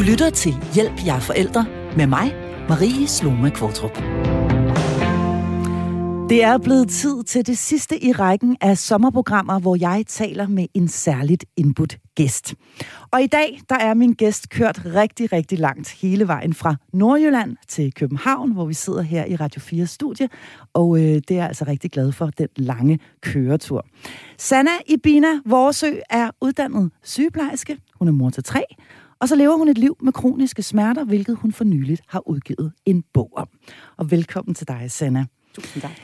Du lytter til Hjælp jer forældre med mig, Marie Sloma Kvartrup. Det er blevet tid til det sidste i rækken af sommerprogrammer, hvor jeg taler med en særligt indbudt gæst. Og i dag, der er min gæst kørt rigtig, rigtig langt hele vejen fra Nordjylland til København, hvor vi sidder her i Radio 4 studie, og øh, det er jeg altså rigtig glad for, den lange køretur. Sanna Ibina Vorsø er uddannet sygeplejerske. Hun er mor til tre, og så lever hun et liv med kroniske smerter, hvilket hun for nyligt har udgivet en bog om. Og velkommen til dig, Sanna. Tusind tak.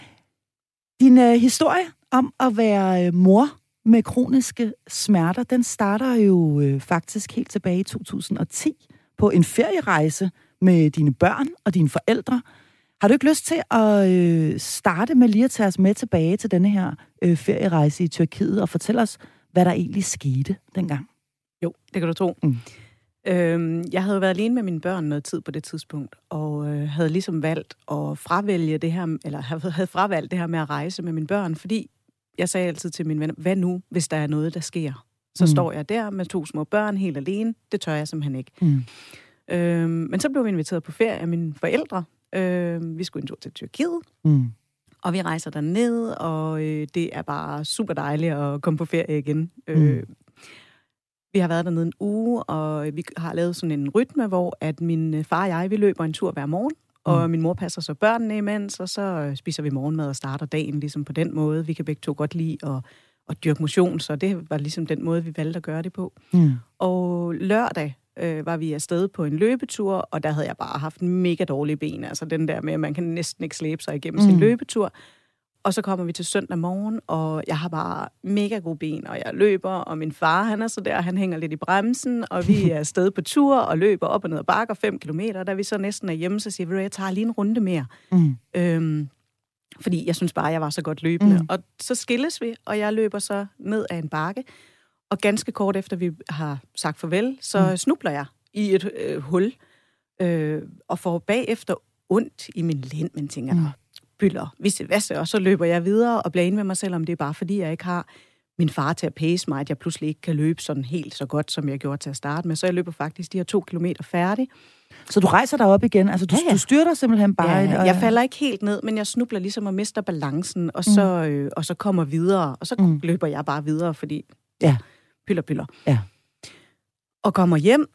Din øh, historie om at være øh, mor med kroniske smerter, den starter jo øh, faktisk helt tilbage i 2010 på en ferierejse med dine børn og dine forældre. Har du ikke lyst til at øh, starte med lige at tage os med tilbage til denne her øh, ferierejse i Tyrkiet og fortælle os, hvad der egentlig skete dengang? Jo, det kan du tro. Mm. Øhm, jeg havde været alene med mine børn noget tid på det tidspunkt, og øh, havde ligesom valgt at fravælge det her, eller havde fravalgt det her med at rejse med mine børn, fordi jeg sagde altid til mine venner, hvad nu, hvis der er noget, der sker? Så mm. står jeg der med to små børn helt alene. Det tør jeg simpelthen ikke. Mm. Øhm, men så blev vi inviteret på ferie af mine forældre. Øhm, vi skulle en tur til Tyrkiet. Mm. Og vi rejser derned, og øh, det er bare super dejligt at komme på ferie igen. Øh, mm. Vi har været dernede en uge, og vi har lavet sådan en rytme, hvor at min øh, far og jeg, vi løber en tur hver morgen, og mm. min mor passer så børnene imens, og så øh, spiser vi morgenmad og starter dagen ligesom på den måde. Vi kan begge to godt lide at, at dyrke motion, så det var ligesom den måde, vi valgte at gøre det på. Mm. Og lørdag øh, var vi afsted på en løbetur, og der havde jeg bare haft mega dårlige ben. Altså den der med, at man kan næsten ikke slæbe sig igennem mm. sin løbetur. Og så kommer vi til søndag morgen, og jeg har bare mega gode ben, og jeg løber, og min far, han er så der, han hænger lidt i bremsen, og vi er afsted på tur og løber op og ned og bakker 5 km. Da vi så næsten er hjemme, så siger vi, jeg tager lige en runde mere. Mm. Øhm, fordi jeg synes bare, jeg var så godt løbende. Mm. Og så skilles vi, og jeg løber så ned ad en bakke, og ganske kort efter vi har sagt farvel, så mm. snubler jeg i et øh, hul, øh, og får bagefter ondt i min lænd, men tænker, mm byller, visse vasse, og så løber jeg videre og bliver inde med mig selv, om det er bare fordi, jeg ikke har min far til at pace mig, at jeg pludselig ikke kan løbe sådan helt så godt, som jeg gjorde til at starte med. Så jeg løber faktisk de her to kilometer færdig. Så du rejser dig op igen? Altså, du, ja, ja. du styrter simpelthen bare? Ja, og... jeg falder ikke helt ned, men jeg snubler ligesom og mister balancen, og så, mm. øh, og så kommer videre, og så mm. løber jeg bare videre, fordi ja. pyller, pyller. Ja. Og kommer hjem,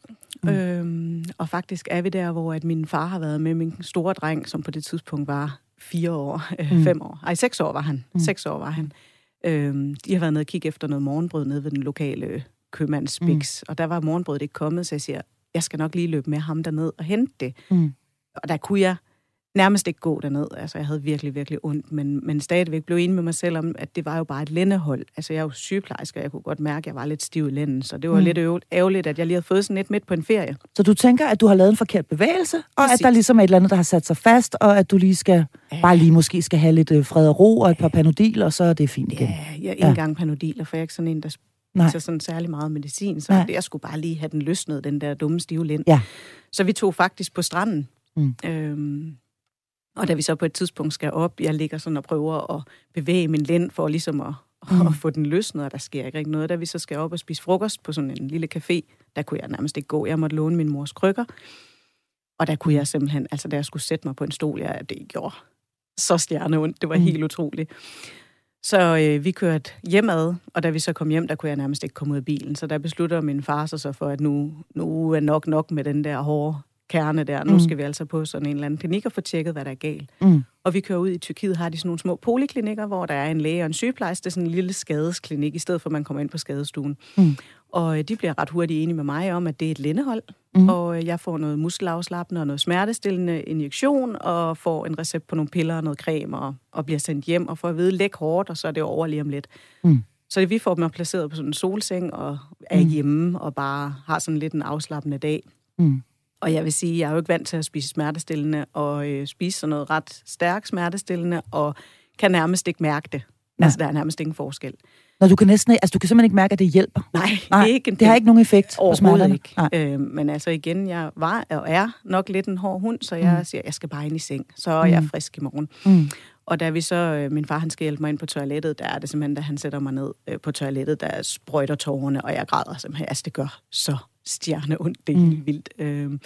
mm. øhm, og faktisk er vi der, hvor at min far har været med min store dreng, som på det tidspunkt var fire år, øh, mm. fem år. Ej, seks år var han. Mm. Seks år var han. Øhm, de har været nede og kigge efter noget morgenbrød nede ved den lokale købmands mm. og der var morgenbrødet ikke kommet, så jeg siger, jeg skal nok lige løbe med ham derned og hente det. Mm. Og der kunne jeg nærmest ikke gå derned. Altså, jeg havde virkelig, virkelig ondt, men, men stadigvæk blev enig med mig selv om, at det var jo bare et lændehold. Altså, jeg er jo sygeplejerske, og jeg kunne godt mærke, at jeg var lidt stiv i lænden, så det var mm. lidt ærgerligt, at jeg lige havde fået sådan et midt på en ferie. Så du tænker, at du har lavet en forkert bevægelse, og Præcis. at der ligesom er et eller andet, der har sat sig fast, og at du lige skal, ja. bare lige måske skal have lidt øh, fred og ro og et par panodiler, og så er det fint igen. Ja, jeg er ja. gang panodiler, for jeg er ikke sådan en, der Nej. så sådan særlig meget medicin, så Nej. jeg skulle bare lige have den løsnet, den der dumme stive lænd. Ja. Så vi tog faktisk på stranden. Mm. Øhm, og da vi så på et tidspunkt skal op, jeg ligger sådan og prøver at bevæge min lænd for ligesom at, mm. at få den løsnet, og der sker ikke noget. Da vi så skal op og spise frokost på sådan en lille café, der kunne jeg nærmest ikke gå. Jeg måtte låne min mors krykker. Og der kunne jeg simpelthen, altså da jeg skulle sætte mig på en stol, jeg, det gjorde så stjerneondt. Det var mm. helt utroligt. Så øh, vi kørte hjemad, og da vi så kom hjem, der kunne jeg nærmest ikke komme ud af bilen. Så der beslutter min far sig så for, at nu, nu er nok nok med den der hårde kerne der. Nu mm. skal vi altså på sådan en eller anden klinik og få tjekket, hvad der er galt. Mm. Og vi kører ud i Tyrkiet, har de sådan nogle små poliklinikker, hvor der er en læge og en sygeplejerske. Det er sådan en lille skadesklinik, i stedet for at man kommer ind på skadestuen. Mm. Og øh, de bliver ret hurtigt enige med mig om, at det er et lændehold. Mm. Og øh, jeg får noget muskelafslappende og noget smertestillende injektion, og får en recept på nogle piller og noget creme, og, og bliver sendt hjem og får at vide, læg hårdt, og så er det over lige om lidt. Mm. Så vi får dem placeret på sådan en solseng, og er mm. hjemme, og bare har sådan lidt en afslappende dag. Mm. Og jeg vil sige, jeg er jo ikke vant til at spise smertestillende, og øh, spise sådan noget ret stærkt smertestillende, og kan nærmest ikke mærke det. Nej. Altså, der er nærmest ingen forskel. Når du kan næsten altså, du kan simpelthen ikke mærke, at det hjælper? Nej, Nej ikke det har ikke nogen effekt på smerterne? ikke. Nej. Øh, men altså igen, jeg var og er nok lidt en hård hund, så jeg mm. siger, jeg skal bare ind i seng, så er jeg mm. frisk i morgen. Mm. Og da vi så, øh, min far han skal hjælpe mig ind på toilettet, der er det simpelthen, da han sætter mig ned øh, på toilettet, der sprøjter tårerne, og jeg græder simpelthen. Altså, det gør så stjerneondt, det er mm. helt vildt. Øh,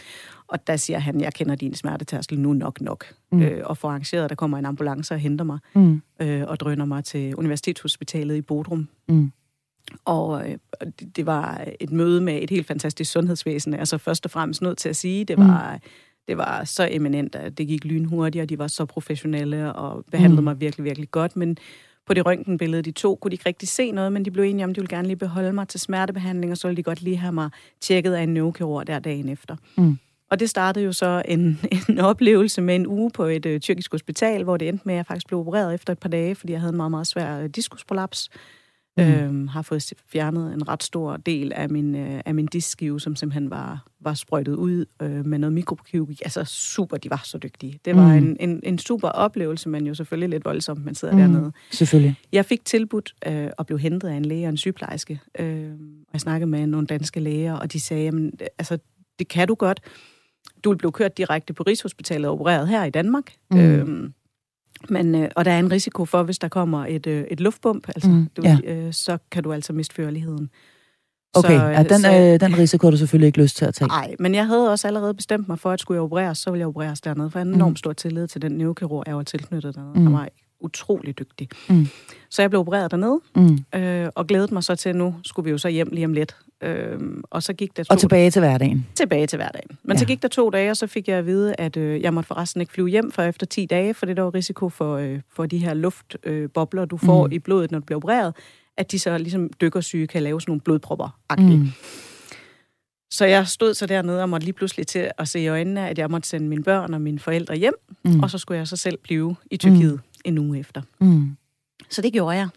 og der siger han, jeg kender din smertetærskel nu nok nok. Mm. Øh, og får arrangeret, der kommer en ambulance og henter mig, mm. øh, og drøner mig til Universitetshospitalet i Bodrum. Mm. Og øh, det, det var et møde med et helt fantastisk sundhedsvæsen. Altså først og fremmest nødt til at sige, det var... Mm det var så eminent, at det gik lynhurtigt, og de var så professionelle og behandlede mm. mig virkelig, virkelig godt. Men på det røntgenbillede, de to, kunne de ikke rigtig se noget, men de blev enige om, at de ville gerne lige beholde mig til smertebehandling, og så ville de godt lige have mig tjekket af en neurokirurg der dagen efter. Mm. Og det startede jo så en, en oplevelse med en uge på et uh, tyrkisk hospital, hvor det endte med, at jeg faktisk blev opereret efter et par dage, fordi jeg havde en meget, meget svær uh, diskusprolaps. Mm. Øhm, har fået fjernet en ret stor del af min, øh, af min diskskive, som simpelthen var, var sprøjtet ud øh, med noget mikrokirurgi. Altså super, de var så dygtige. Det var mm. en, en, en super oplevelse, men jo selvfølgelig lidt voldsomt, man sidder mm. dernede. Selvfølgelig. Jeg fik tilbudt øh, at blive hentet af en læge og en sygeplejerske. Øh, og jeg snakkede med nogle danske læger, og de sagde, jamen, altså, det kan du godt. Du vil blive kørt direkte på Rigshospitalet og opereret her i Danmark. Mm. Øh, men, øh, og der er en risiko for, hvis der kommer et, øh, et luftbump, altså, mm, du, ja. øh, så kan du altså miste førligheden. Okay, så, ja, den, så, øh, den risiko har du selvfølgelig ikke lyst til at tage. Nej, men jeg havde også allerede bestemt mig for, at skulle jeg opereres, så ville jeg opereres dernede, for jeg har enormt mm. stor tillid til den neurokirurg, jeg var tilknyttet dernede. Mm. Han var utrolig dygtig. Mm. Så jeg blev opereret dernede, mm. øh, og glædede mig så til, at nu skulle vi jo så hjem lige om lidt. Øh, og så gik der to Og tilbage til hverdagen. Tilbage til hverdagen. Men ja. så gik der to dage, og så fik jeg at vide, at øh, jeg måtte forresten ikke flyve hjem for efter 10 dage, for det der var risiko for, øh, for de her luftbobler, øh, du får mm. i blodet, når du bliver opereret, at de så ligesom dykkersyge kan lave sådan nogle blodpropper mm. Så jeg stod så dernede og måtte lige pludselig til at se i øjnene, at jeg måtte sende mine børn og mine forældre hjem, mm. og så skulle jeg så selv blive i Tyrkiet mm. en uge efter. Mm. Så det gjorde jeg.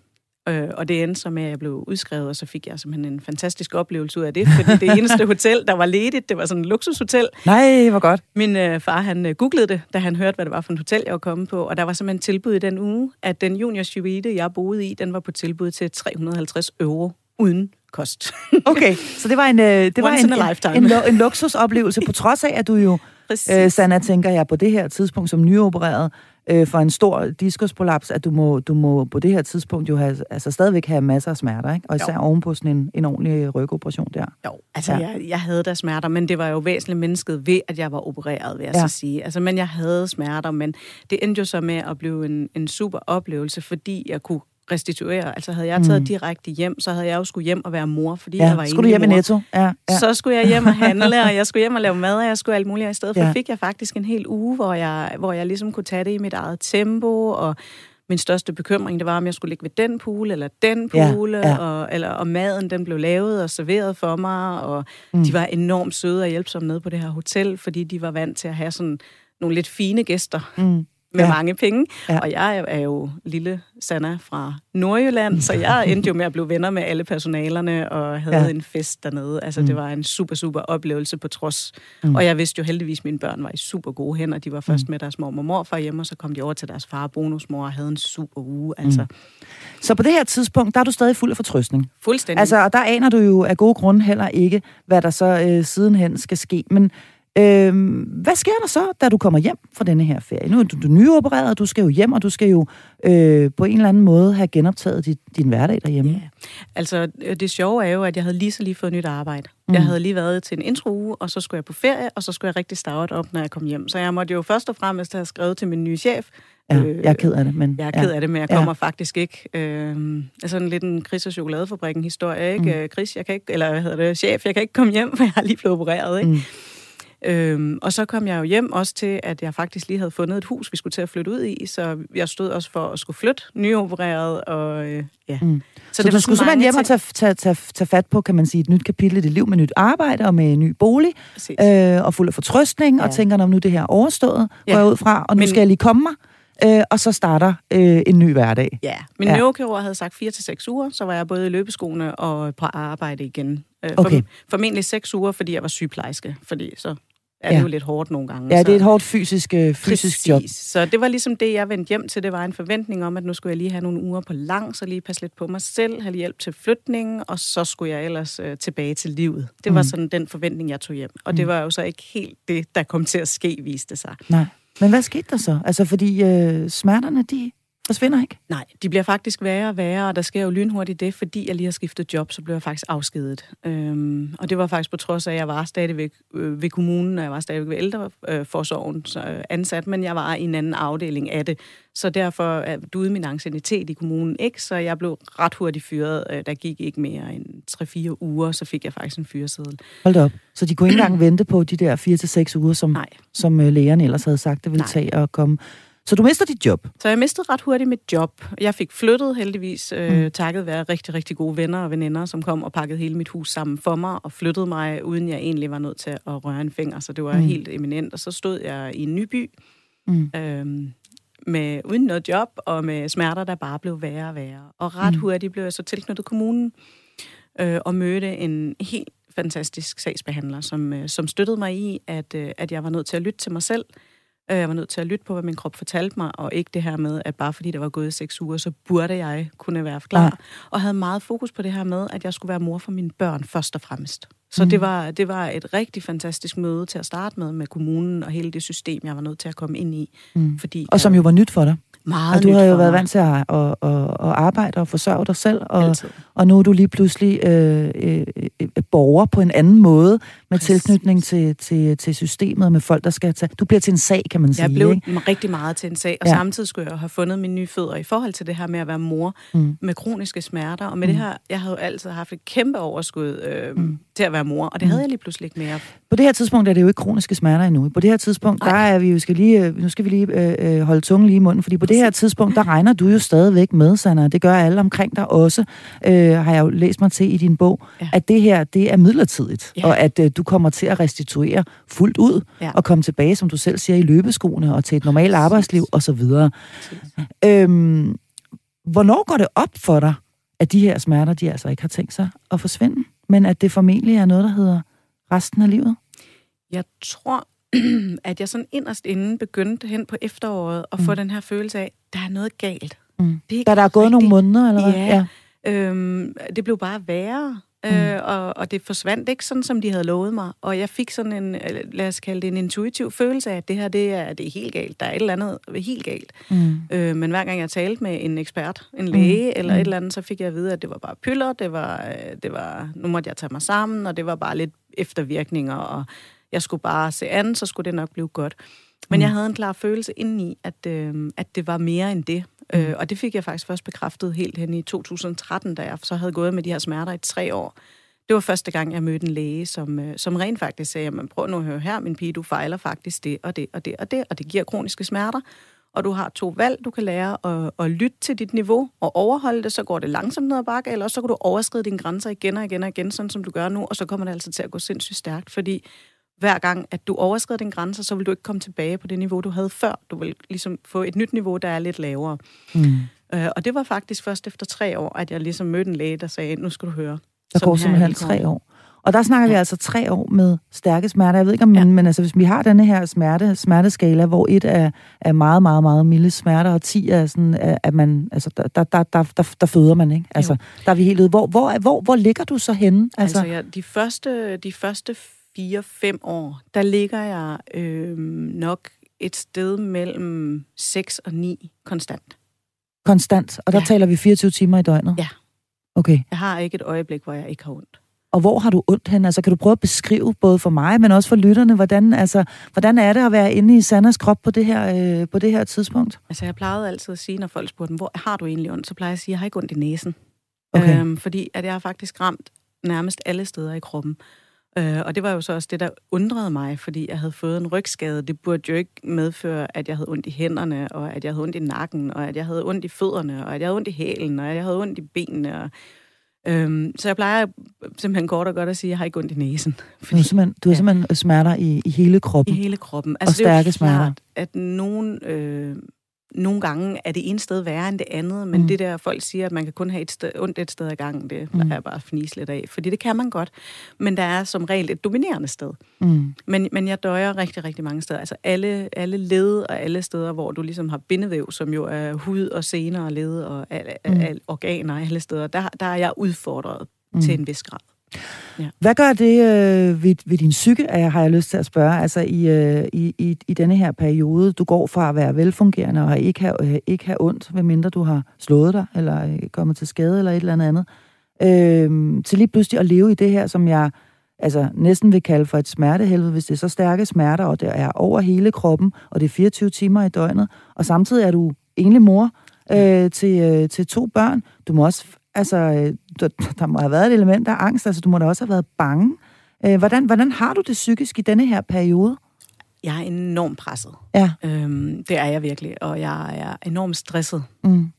Øh, og det endte så med, at jeg blev udskrevet, og så fik jeg simpelthen en fantastisk oplevelse ud af det, fordi det eneste hotel, der var ledigt, det var sådan et luksushotel. Nej, hvor godt. Min øh, far, han øh, googlede det, da han hørte, hvad det var for et hotel, jeg var kommet på, og der var simpelthen tilbud i den uge, at den junior suite, jeg boede i, den var på tilbud til 350 euro uden kost. okay, så det var en, øh, det var en, en, en, en luksusoplevelse, på trods af, at du jo, øh, Sanna, tænker jeg, på det her tidspunkt som nyopereret, øh, for en stor diskusprolaps, at du må, du må på det her tidspunkt jo have, altså stadigvæk have masser af smerter, ikke? Og især jo. ovenpå sådan en, en ordentlig rygoperation der. Jo, altså ja. jeg, jeg havde da smerter, men det var jo væsentligt mennesket ved, at jeg var opereret, vil jeg ja. så sige. Altså, men jeg havde smerter, men det endte jo så med at blive en, en super oplevelse, fordi jeg kunne restituere. Altså havde jeg taget mm. direkte hjem, så havde jeg jo skulle hjem og være mor, fordi ja, jeg var skulle du hjem i Netto? Ja, ja. Så skulle jeg hjem og handle, og jeg skulle hjem og lave mad, og jeg skulle alt muligt. Og i stedet for ja. fik jeg faktisk en hel uge, hvor jeg, hvor jeg ligesom kunne tage det i mit eget tempo, og min største bekymring, det var, om jeg skulle ligge ved den pool, eller den pool, ja, ja. Og, eller om maden den blev lavet og serveret for mig, og mm. de var enormt søde og hjælpsomme nede på det her hotel, fordi de var vant til at have sådan nogle lidt fine gæster. Mm med ja. mange penge. Ja. Og jeg er jo lille Sanna fra Nordjylland, så jeg endte jo med at blive venner med alle personalerne og havde ja. en fest dernede. Altså, mm. det var en super, super oplevelse på trods. Mm. Og jeg vidste jo heldigvis, at mine børn var i super gode hænder. De var først mm. med deres mor og morfar hjemme, og så kom de over til deres far og bonusmor og havde en super uge. Altså. Mm. Så på det her tidspunkt, der er du stadig fuld af fortrøstning. Fuldstændig. Altså, og der aner du jo af gode grunde heller ikke, hvad der så øh, sidenhen skal ske. Men Øhm, hvad sker der så, da du kommer hjem fra denne her ferie? Nu er du, du nyopereret, du skal jo hjem, og du skal jo øh, på en eller anden måde have genoptaget dit, din hverdag derhjemme. Ja. Altså, øh, det sjove er jo, at jeg havde lige så lige fået nyt arbejde. Mm. Jeg havde lige været til en intro og så skulle jeg på ferie, og så skulle jeg rigtig starte op, når jeg kom hjem. Så jeg måtte jo først og fremmest have skrevet til min nye chef, Ja, øh, jeg er ked af det, men... Jeg er ked af det, men jeg kommer ja. faktisk ikke... Øh, altså en lidt en Chris og chokoladefabrikken historie, ikke? Mm. Chris, jeg kan ikke... Eller hvad hedder det? Chef, jeg kan ikke komme hjem, for jeg har lige blevet opereret, ikke? Mm. Øhm, og så kom jeg jo hjem også til, at jeg faktisk lige havde fundet et hus, vi skulle til at flytte ud i, så jeg stod også for at skulle flytte, nyopereret, og øh, ja. Mm. Så, så det du skulle simpelthen hjem og tage, tage, tage, tage fat på, kan man sige, et nyt kapitel i dit liv med nyt arbejde og med en ny bolig, øh, og fuld af fortrøstning, ja. og tænker, om nu det her er overstået, ja. går jeg ud fra, og nu Men... skal jeg lige komme mig. Øh, og så starter øh, en ny hverdag. Ja, min ja. neurokirurg havde sagt 4 til seks uger, så var jeg både i løbeskoene og på arbejde igen. Øh, okay. formentlig seks uger, fordi jeg var sygeplejerske, fordi så er ja. det jo lidt hårdt nogle gange. Ja, så. det er et hårdt fysisk, øh, fysisk Præcis. job. Så det var ligesom det, jeg vendte hjem til. Det var en forventning om, at nu skulle jeg lige have nogle uger på lang, så lige passe lidt på mig selv, have hjælp til flytningen, og så skulle jeg ellers øh, tilbage til livet. Det var mm. sådan den forventning, jeg tog hjem. Og mm. det var jo så ikke helt det, der kom til at ske, viste sig. Nej. Men hvad skete der så? Altså, fordi øh, smerterne, de forsvinder ikke? Nej, de bliver faktisk værre og værre, og der sker jo lynhurtigt det, fordi jeg lige har skiftet job, så blev jeg faktisk afskedet. Øhm, og det var faktisk på trods af, at jeg var stadigvæk øh, ved kommunen, og jeg var stadigvæk ved ældreforsorgen øh, ansat, men jeg var i en anden afdeling af det. Så derfor duede min ancienitet i kommunen ikke, så jeg blev ret hurtigt fyret. Øh, der gik ikke mere end 3-4 uger, så fik jeg faktisk en fyreseddel. Hold op. Så de kunne ikke engang vente på de der 4-6 uger, som, som øh, lægerne ellers havde sagt, det ville Nej. tage at komme. Så du mister dit job? Så jeg mistede ret hurtigt mit job. Jeg fik flyttet heldigvis, øh, mm. takket være rigtig, rigtig gode venner og veninder, som kom og pakkede hele mit hus sammen for mig og flyttede mig, uden jeg egentlig var nødt til at røre en finger. Så det var mm. helt eminent. Og så stod jeg i en ny by, mm. øhm, med, uden noget job og med smerter, der bare blev værre og værre. Og ret mm. hurtigt blev jeg så tilknyttet kommunen øh, og mødte en helt fantastisk sagsbehandler, som, øh, som støttede mig i, at, øh, at jeg var nødt til at lytte til mig selv. Øh, jeg var nødt til at lytte på, hvad min krop fortalte mig, og ikke det her med, at bare fordi der var gået seks uger, så burde jeg kunne være klar. Ja. Og havde meget fokus på det her med, at jeg skulle være mor for mine børn først og fremmest. Så mm. det, var, det var et rigtig fantastisk møde til at starte med, med kommunen og hele det system, jeg var nødt til at komme ind i. Mm. Fordi, og som jo var nyt for dig. Meget og du har jo været vant til at, at, at, at arbejde og forsørge dig selv, og, og nu er du lige pludselig øh, øh, øh, borger på en anden måde, med Præcis. tilknytning til, til, til systemet, og med folk, der skal tage... Du bliver til en sag, kan man sige. Jeg blev ikke? rigtig meget til en sag, og ja. samtidig skulle jeg have fundet mine nye fødder i forhold til det her med at være mor mm. med kroniske smerter, og med mm. det her, jeg havde jo altid haft et kæmpe overskud øh, mm. til at være mor, og det mm. havde jeg lige pludselig ikke mere. På det her tidspunkt er det jo ikke kroniske smerter endnu. På det her tidspunkt, Ej. der er vi jo skal lige, øh, nu skal vi lige øh, øh, holde tungen lige i munden, fordi på det her tidspunkt, der regner du jo stadigvæk med, Sanna. Det gør alle omkring dig også, øh, har jeg jo læst mig til i din bog, ja. at det her, det er midlertidigt, ja. og at øh, du kommer til at restituere fuldt ud, ja. og komme tilbage, som du selv siger, i løbeskoene, og til et normalt arbejdsliv, osv. Øhm, hvornår går det op for dig, at de her smerter, de altså ikke har tænkt sig at forsvinde, men at det formentlig er noget, der hedder resten af livet? Jeg tror, at jeg sådan inderst inden begyndte hen på efteråret at mm. få den her følelse af, der er noget galt. Mm. Det er da der er gået rigtig... nogle måneder, eller hvad? Ja. ja. Øhm, det blev bare værre. Mm. Øh, og, og det forsvandt ikke sådan, som de havde lovet mig. Og jeg fik sådan en, øh, lad os kalde det en intuitiv følelse af, at det her, det er, det er helt galt. Der er et eller andet helt galt. Mm. Øh, men hver gang jeg talte med en ekspert, en læge mm. eller et mm. eller andet, så fik jeg at vide, at det var bare pyller, det var, øh, det var, nu måtte jeg tage mig sammen, og det var bare lidt eftervirkninger, og jeg skulle bare se an, så skulle det nok blive godt. Men mm. jeg havde en klar følelse indeni, at, øh, at det var mere end det. Mm. Øh, og det fik jeg faktisk først bekræftet helt hen i 2013, da jeg så havde gået med de her smerter i tre år. Det var første gang, jeg mødte en læge, som, øh, som rent faktisk sagde, men prøv nu at høre her, min pige, du fejler faktisk det og det og det og det, og det giver kroniske smerter. Og du har to valg, du kan lære at, at lytte til dit niveau og overholde det, så går det langsomt ned ad bakke, eller så kan du overskride dine grænser igen og igen og igen, sådan som du gør nu, og så kommer det altså til at gå sindssygt stærkt, fordi hver gang, at du overskrider dine grænser, så vil du ikke komme tilbage på det niveau, du havde før. Du vil ligesom få et nyt niveau, der er lidt lavere. Mm. Øh, og det var faktisk først efter tre år, at jeg ligesom mødte en læge, der sagde, nu skal du høre. Der går simpelthen tre år. Og der snakker ja. vi altså tre år med stærke smerter. Jeg ved ikke om, ja. men, men altså, hvis vi har denne her smerte, smerteskala, hvor et er, er meget, meget, meget milde smerter, og 10 er sådan, at man, altså, der, der, der, der, der føder man, ikke? Altså, jo. der er vi helt ude. Hvor, hvor, hvor, hvor ligger du så henne? Altså, altså ja, de første, de første 4-5 år, der ligger jeg øh, nok et sted mellem 6 og 9 konstant. Konstant? Og der ja. taler vi 24 timer i døgnet? Ja. Okay. Jeg har ikke et øjeblik, hvor jeg ikke har ondt. Og hvor har du ondt hen? Altså, kan du prøve at beskrive, både for mig, men også for lytterne, hvordan, altså, hvordan er det at være inde i Sanders krop på det her, øh, på det her tidspunkt? Altså, jeg plejede altid at sige, når folk spurgte, hvor har du egentlig ondt? Så plejer jeg at sige, jeg har ikke ondt i næsen. Okay. Øhm, fordi at jeg har faktisk ramt nærmest alle steder i kroppen. Øh, og det var jo så også det, der undrede mig, fordi jeg havde fået en rygskade. Det burde jo ikke medføre, at jeg havde ondt i hænderne, og at jeg havde ondt i nakken, og at jeg havde ondt i fødderne, og at jeg havde ondt i hælen, og at jeg havde ondt i benene. Og, øhm, så jeg plejer simpelthen kort og godt at sige, at jeg har ikke ondt i næsen. Fordi, du har simpelthen, du har simpelthen smerter i, i hele kroppen? I hele kroppen. Altså, og stærke det er jo klart, smerter? at nogen... Øh, nogle gange er det ene sted værre end det andet, men mm. det der, folk siger, at man kan kun have et sted, ondt et sted ad gangen, det mm. er bare at fnise lidt af. Fordi det kan man godt, men der er som regel et dominerende sted. Mm. Men, men jeg døjer rigtig, rigtig mange steder. Altså alle, alle led og alle steder, hvor du ligesom har bindevæv, som jo er hud og sener og led og al, mm. al, organer alle steder, der, der er jeg udfordret mm. til en vis grad. Ja. Hvad gør det øh, ved, ved din psyke, har jeg lyst til at spørge, altså i, øh, i, i, i denne her periode? Du går fra at være velfungerende og ikke have, øh, ikke have ondt, medmindre du har slået dig, eller øh, kommet til skade, eller et eller andet andet, øh, til lige pludselig at leve i det her, som jeg altså næsten vil kalde for et smertehelvede, hvis det er så stærke smerter, og det er over hele kroppen, og det er 24 timer i døgnet, og samtidig er du enlig mor øh, til, øh, til to børn. Du må også, altså, øh, der, der må have været et element af angst, altså du må da også have været bange. Øh, hvordan, hvordan har du det psykisk i denne her periode? Jeg er enormt presset. Ja. Øhm, det er jeg virkelig, og jeg er enormt stresset. Mm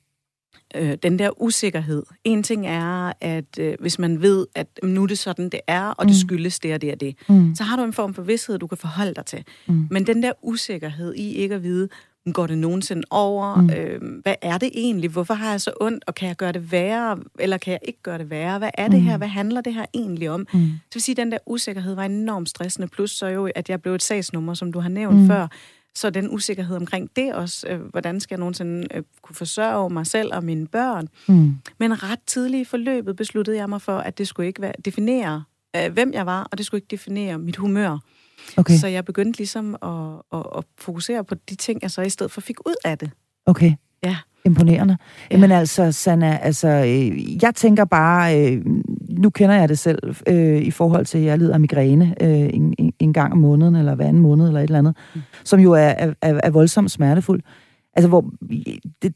øh, den der usikkerhed. En ting er, at øh, hvis man ved, at nu er det sådan, det er, og det mm. skyldes det og det og det, mm. så har du en form for vidsthed, du kan forholde dig til. Mm. Men den der usikkerhed i ikke at vide, går det nogensinde over? Mm. Øh, hvad er det egentlig? Hvorfor har jeg så ondt? Og kan jeg gøre det værre? Eller kan jeg ikke gøre det værre? Hvad er det her? Mm. Hvad handler det her egentlig om? Mm. Så vil sige, at den der usikkerhed var enormt stressende. Plus så jo, at jeg blev et sagsnummer, som du har nævnt mm. før. Så den usikkerhed omkring det også, øh, hvordan skal jeg nogensinde øh, kunne forsørge mig selv og mine børn. Mm. Men ret tidligt i forløbet besluttede jeg mig for, at det skulle ikke være, definere, øh, hvem jeg var, og det skulle ikke definere mit humør. Okay. Så jeg begyndte ligesom at, at, at fokusere på de ting, jeg så i stedet for fik ud af det. Okay. Ja. Imponerende. Ja. Men altså, Sanna, altså, øh, jeg tænker bare, øh, nu kender jeg det selv, øh, i forhold til, at jeg lider af migræne øh, en, en, gang om måneden, eller hver anden måned, eller et eller andet, mm. som jo er, er, er voldsomt smertefuld. Altså, hvor det,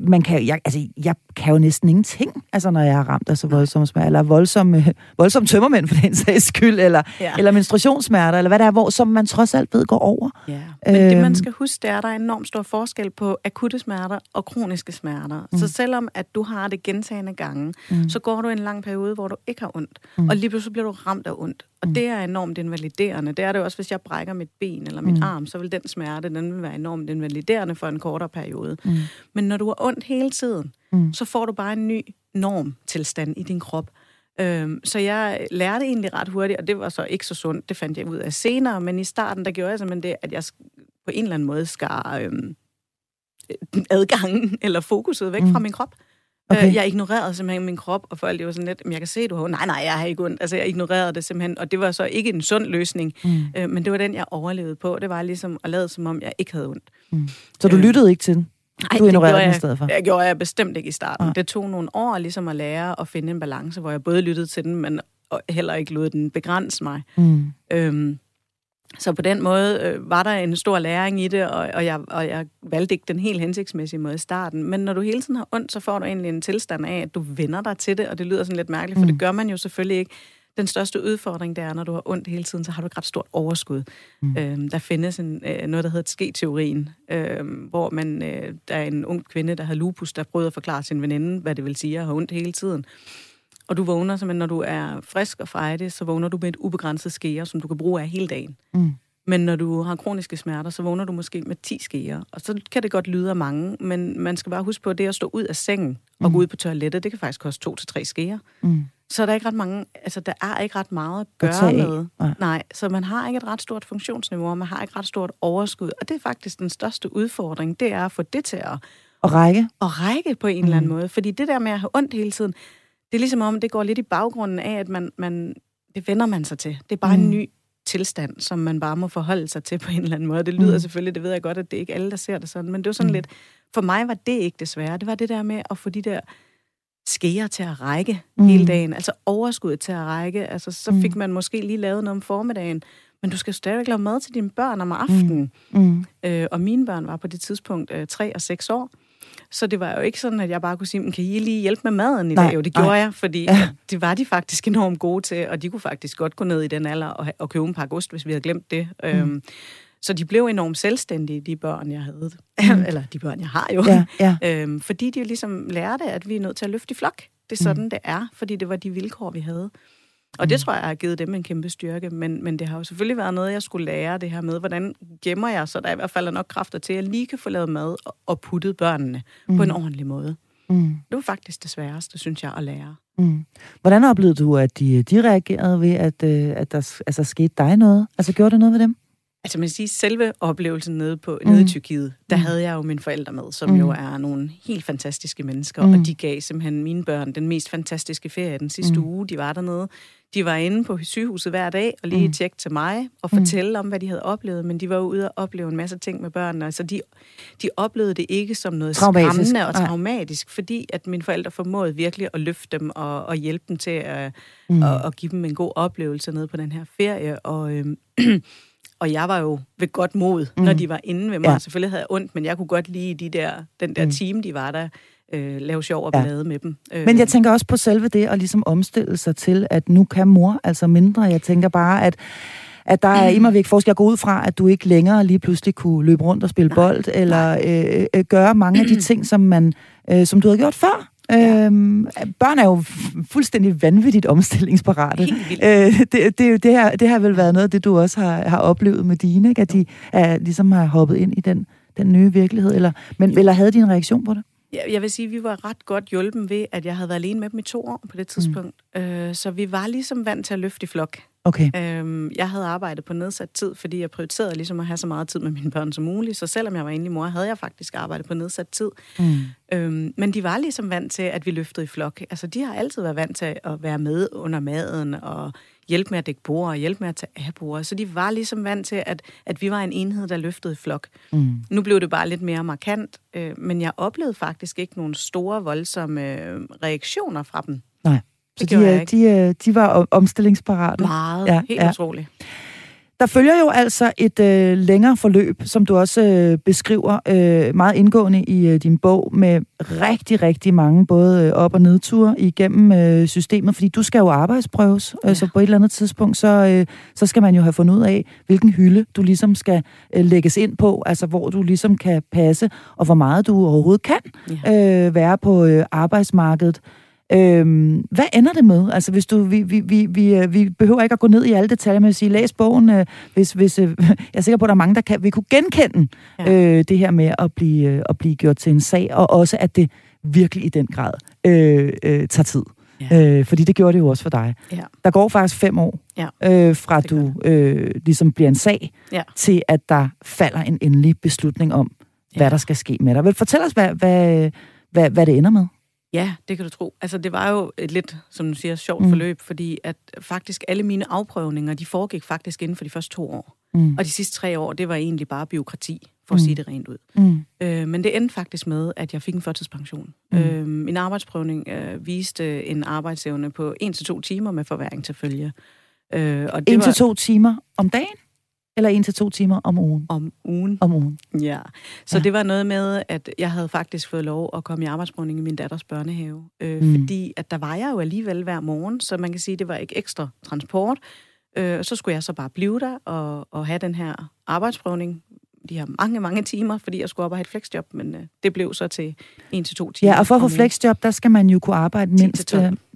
man kan, jeg, altså, jeg kan jo næsten ingenting, altså, når jeg har ramt af så voldsomme smerter, eller voldsomme, voldsomme tømmermænd for den sags skyld, eller, ja. eller menstruationssmerter, eller hvad det er, hvor, som man trods alt ved går over. Ja. Men øhm. det, man skal huske, det er, at der er enormt stor forskel på akutte smerter og kroniske smerter. Mm. Så selvom at du har det gentagende gange, mm. så går du en lang periode, hvor du ikke har ondt, mm. og lige pludselig bliver du ramt af ondt. Og mm. det er enormt invaliderende. Det er det også, hvis jeg brækker mit ben eller min mm. arm, så vil den smerte, den vil være enormt invaliderende for en kortere periode. Mm. Men når du har ondt hele tiden, mm. så får du bare en ny normtilstand i din krop. Øhm, så jeg lærte egentlig ret hurtigt, og det var så ikke så sundt, det fandt jeg ud af senere, men i starten, der gjorde jeg simpelthen det, at jeg på en eller anden måde skar øhm, adgangen eller fokuset væk mm. fra min krop. Okay. Øh, jeg ignorerede simpelthen min krop, og folk var sådan lidt, jeg kan se, du har Nej, nej, jeg har ikke ondt. Altså, jeg ignorerede det simpelthen, og det var så ikke en sund løsning, mm. øh, men det var den, jeg overlevede på. Det var ligesom at lade, som om jeg ikke havde ondt. Mm. Så du øh, lyttede ikke til den? Nej, du ignorerede den i stedet for? Det gjorde jeg bestemt ikke i starten. Ja. Det tog nogle år ligesom at lære at finde en balance, hvor jeg både lyttede til den, men heller ikke lod den begrænse mig. Mm. Øhm, så på den måde øh, var der en stor læring i det, og, og, jeg, og jeg valgte ikke den helt hensigtsmæssige måde i starten. Men når du hele tiden har ondt, så får du egentlig en tilstand af, at du vender dig til det, og det lyder sådan lidt mærkeligt, for mm. det gør man jo selvfølgelig ikke. Den største udfordring, det er, når du har ondt hele tiden, så har du et ret stort overskud. Mm. Øhm, der findes en, øh, noget, der hedder ske-teorien, øh, hvor man, øh, der er en ung kvinde, der har lupus, der prøver at forklare sin veninde, hvad det vil sige at have ondt hele tiden. Og du vågner simpelthen, når du er frisk og frejdig, så vågner du med et ubegrænset skære, som du kan bruge af hele dagen. Mm. Men når du har kroniske smerter, så vågner du måske med 10 skeer. Og så kan det godt lyde af mange, men man skal bare huske på, at det at stå ud af sengen og mm. gå ud på toilettet, det kan faktisk koste to til tre skeer. Mm. Så der er ikke ret mange, altså der er ikke ret meget at gøre at med. Nej. Nej, så man har ikke et ret stort funktionsniveau, og man har ikke ret stort overskud. Og det er faktisk den største udfordring, det er at få det til at... Og række. Og række på en mm. eller anden mm. måde. Fordi det der med at have ondt hele tiden, det er ligesom om, det går lidt i baggrunden af, at man, man det vender man sig til. Det er bare mm. en ny tilstand, som man bare må forholde sig til på en eller anden måde. Det lyder mm. selvfølgelig, det ved jeg godt, at det er ikke alle, der ser det sådan, men det var sådan mm. lidt, for mig var det ikke det svære. Det var det der med at få de der skære til at række mm. hele dagen, altså overskud til at række. Altså, så mm. fik man måske lige lavet noget om formiddagen, men du skal stadigvæk lave mad til dine børn om aftenen. Mm. Mm. Øh, og mine børn var på det tidspunkt øh, 3 og 6 år. Så det var jo ikke sådan, at jeg bare kunne sige, kan I lige hjælpe med maden i dag? Jo, det gjorde nej. jeg, fordi ja. det var de faktisk enormt gode til, og de kunne faktisk godt gå ned i den alder og, og købe en par august, hvis vi havde glemt det. Mm. Øhm, så de blev enormt selvstændige, de børn, jeg havde. Mm. Eller de børn, jeg har jo. Ja, ja. øhm, fordi de jo ligesom lærte, at vi er nødt til at løfte i flok. Det er sådan, mm. det er, fordi det var de vilkår, vi havde. Og det mm. tror jeg har givet dem en kæmpe styrke, men, men det har jo selvfølgelig været noget, jeg skulle lære det her med, hvordan gemmer jeg, så der i hvert fald er nok kræfter til, at jeg lige kan få lavet mad og, og puttet børnene mm. på en mm. ordentlig måde. Mm. Det var faktisk det sværeste, synes jeg, at lære. Mm. Hvordan oplevede du, at de, de reagerede ved, at, øh, at der altså, skete dig noget? Altså, gjorde det noget ved dem? Altså man siger, selve oplevelsen nede, på, mm. nede i Tyrkiet, der mm. havde jeg jo mine forældre med, som mm. jo er nogle helt fantastiske mennesker, mm. og de gav simpelthen mine børn den mest fantastiske ferie den sidste mm. uge, de var dernede. De var inde på sygehuset hver dag og lige mm. tjekke til mig og fortælle mm. om, hvad de havde oplevet, men de var jo ude og opleve en masse ting med børnene, så de, de oplevede det ikke som noget traumatisk. skræmmende og traumatisk, Nej. fordi at mine forældre formåede virkelig at løfte dem og, og hjælpe dem til at, mm. at, at give dem en god oplevelse nede på den her ferie, og... Øhm, Og jeg var jo ved godt mod, mm. når de var inde ved mig. Ja. Selvfølgelig havde jeg ondt, men jeg kunne godt lide de der, den der mm. team, de var der, øh, lave sjov og ballade ja. med dem. Øh. Men jeg tænker også på selve det at ligesom omstille sig til, at nu kan mor altså mindre. Jeg tænker bare, at at der er immer væk forskel. Jeg går ud fra, at du ikke længere lige pludselig kunne løbe rundt og spille Nej. bold, eller øh, øh, gøre mange af de ting, som, man, øh, som du havde gjort før. Ja. Øhm, børn er jo fuldstændig vanvittigt omstillingsparate. Øh, det, det, det, her, det har vel været noget af det, du også har, har oplevet med dine, ikke? at de er, ligesom har hoppet ind i den, den nye virkelighed, eller, men, eller havde de en reaktion på det? Jeg vil sige, at vi var ret godt hjulpen ved, at jeg havde været alene med dem i to år på det tidspunkt. Mm. Øh, så vi var ligesom vant til at løfte i flok. Okay. Øhm, jeg havde arbejdet på nedsat tid, fordi jeg prioriterede ligesom at have så meget tid med mine børn som muligt. Så selvom jeg var enlig mor, havde jeg faktisk arbejdet på nedsat tid. Mm. Øhm, men de var ligesom vant til, at vi løftede i flok. Altså, de har altid været vant til at være med under maden og hjælpe med at dække bord og hjælpe med at tage af bord. Så de var ligesom vant til, at, at vi var en enhed, der løftede i flok. Mm. Nu blev det bare lidt mere markant, øh, men jeg oplevede faktisk ikke nogle store, voldsomme øh, reaktioner fra dem. Nej. Så de, de, de var omstillingsparate. Meget. Ja, helt ja. utroligt. Der følger jo altså et øh, længere forløb, som du også øh, beskriver øh, meget indgående i øh, din bog, med rigtig, rigtig mange både øh, op- og nedture igennem øh, systemet, fordi du skal jo arbejdsprøves, ja. øh, så på et eller andet tidspunkt, så, øh, så skal man jo have fundet ud af, hvilken hylde du ligesom skal øh, lægges ind på, altså hvor du ligesom kan passe, og hvor meget du overhovedet kan ja. øh, være på øh, arbejdsmarkedet. Øhm, hvad ender det med? Altså, hvis du, vi, vi, vi, vi, øh, vi behøver ikke at gå ned i alle detaljer, men at sige, læs bogen, øh, hvis, hvis, øh, jeg er sikker på, at der er mange, der kan, vi kunne genkende ja. øh, det her med at blive, øh, at blive gjort til en sag, og også at det virkelig i den grad øh, øh, tager tid. Ja. Øh, fordi det gjorde det jo også for dig. Ja. Der går faktisk fem år, ja. øh, fra du øh, ligesom bliver en sag, ja. til at der falder en endelig beslutning om, hvad ja. der skal ske med dig. Vil fortæl os, hvad, hvad, hvad, hvad det ender med? Ja, det kan du tro. Altså, det var jo et lidt, som du siger, sjovt mm. forløb, fordi at faktisk alle mine afprøvninger, de foregik faktisk inden for de første to år. Mm. Og de sidste tre år, det var egentlig bare byråkrati, for at mm. sige det rent ud. Mm. Øh, men det endte faktisk med, at jeg fik en førtidspension. Mm. Øh, min arbejdsprøvning øh, viste en arbejdsevne på 1-2 timer med forværing til følge. Øh, og det 1-2 var... timer om dagen? Eller en til to timer om ugen? Om ugen. Om ugen. Ja. Så ja. det var noget med, at jeg havde faktisk fået lov at komme i arbejdsprøvning i min datters børnehave. Øh, mm. Fordi at der var jeg jo alligevel hver morgen, så man kan sige, at det var ikke ekstra transport. Øh, så skulle jeg så bare blive der og, og have den her arbejdsprøvning de her mange, mange timer, fordi jeg skulle op og have et flexjob, men øh, det blev så til en til to timer. Ja, og for at få flexjob, der skal man jo kunne arbejde mindst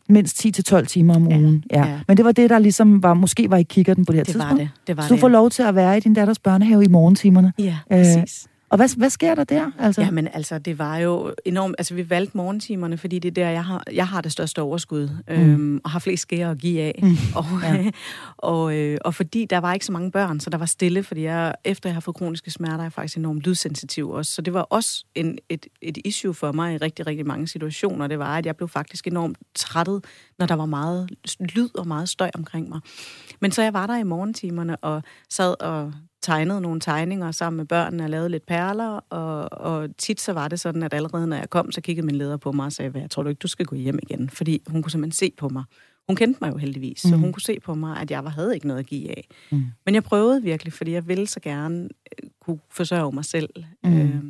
mindst 10-12 timer om ugen. Ja. ja. Men det var det, der ligesom var, måske var i kikkerten på det her det tidspunkt. Var det, det var Så du får lov til at være i din datters børnehave i morgentimerne. Ja, præcis. Øh, og hvad, hvad sker der der? Altså? Jamen altså, det var jo enormt... Altså, vi valgte morgentimerne, fordi det er der, jeg har, jeg har det største overskud, mm. øhm, og har flest skære at give af. Mm. Og, ja. og, øh, og fordi der var ikke så mange børn, så der var stille, fordi jeg, efter jeg har fået kroniske smerter, er jeg faktisk enormt lydsensitiv også. Så det var også en, et, et issue for mig i rigtig, rigtig mange situationer. Det var, at jeg blev faktisk enormt trættet, når der var meget lyd og meget støj omkring mig. Men så jeg var der i morgentimerne og sad og tegnede nogle tegninger sammen med børnene og lavede lidt perler, og, og tit så var det sådan, at allerede når jeg kom, så kiggede min leder på mig og sagde, hvad tror du ikke, du skal gå hjem igen? Fordi hun kunne simpelthen se på mig. Hun kendte mig jo heldigvis, mm. så hun kunne se på mig, at jeg var, havde ikke noget at give af. Mm. Men jeg prøvede virkelig, fordi jeg ville så gerne øh, kunne forsørge mig selv. Mm. Øh,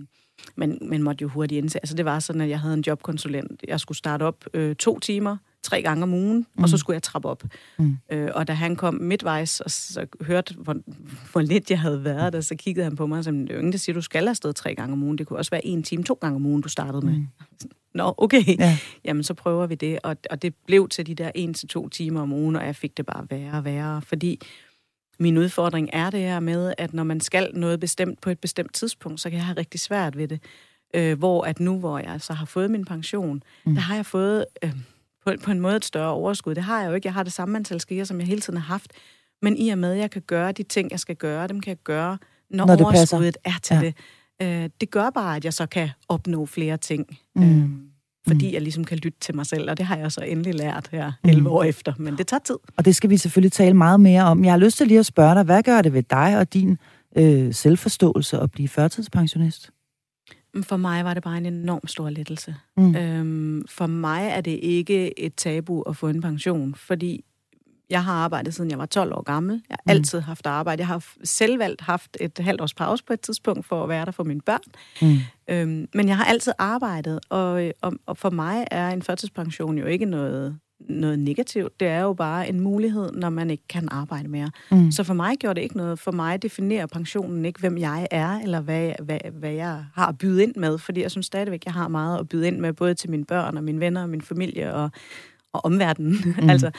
men, men måtte jo hurtigt indse. Altså det var sådan, at jeg havde en jobkonsulent. Jeg skulle starte op øh, to timer tre gange om ugen, mm. og så mm. skulle jeg trappe op. Mm. Øh, og da han kom midtvejs og så hørte, hvor, hvor lidt jeg havde været der, så kiggede han på mig og sagde, det er jo ingen, der siger, du skal afsted tre gange om ugen. Det kunne også være en time, to gange om ugen, du startede med. Mm. Nå, okay. Ja. Jamen, så prøver vi det. Og, og det blev til de der en til to timer om ugen, og jeg fik det bare værre og værre. Fordi min udfordring er det her med, at når man skal noget bestemt på et bestemt tidspunkt, så kan jeg have rigtig svært ved det. Øh, hvor at nu, hvor jeg så har fået min pension, mm. der har jeg fået... Øh, på, på en måde et større overskud. Det har jeg jo ikke. Jeg har det samme antal skier, som jeg hele tiden har haft. Men i og med, at jeg kan gøre de ting, jeg skal gøre, dem kan jeg gøre, når, når det overskuddet passer. er til ja. det. Øh, det gør bare, at jeg så kan opnå flere ting. Mm. Øh, fordi mm. jeg ligesom kan lytte til mig selv, og det har jeg så endelig lært her 11 mm. år efter, men det tager tid. Og det skal vi selvfølgelig tale meget mere om. Jeg har lyst til lige at spørge dig, hvad gør det ved dig og din øh, selvforståelse at blive førtidspensionist? For mig var det bare en enorm stor lettelse. Mm. Øhm, for mig er det ikke et tabu at få en pension, fordi jeg har arbejdet siden jeg var 12 år gammel. Jeg har mm. altid haft arbejde. Jeg har selvvalgt haft et halvt års pause på et tidspunkt for at være der for mine børn. Mm. Øhm, men jeg har altid arbejdet, og, og, og for mig er en førtidspension jo ikke noget noget negativt. Det er jo bare en mulighed, når man ikke kan arbejde mere. Mm. Så for mig gjorde det ikke noget. For mig definerer pensionen ikke, hvem jeg er, eller hvad, hvad, hvad jeg har at byde ind med. Fordi jeg synes stadigvæk, jeg har meget at byde ind med, både til mine børn og mine venner og min familie og, og omverdenen. Mm. altså,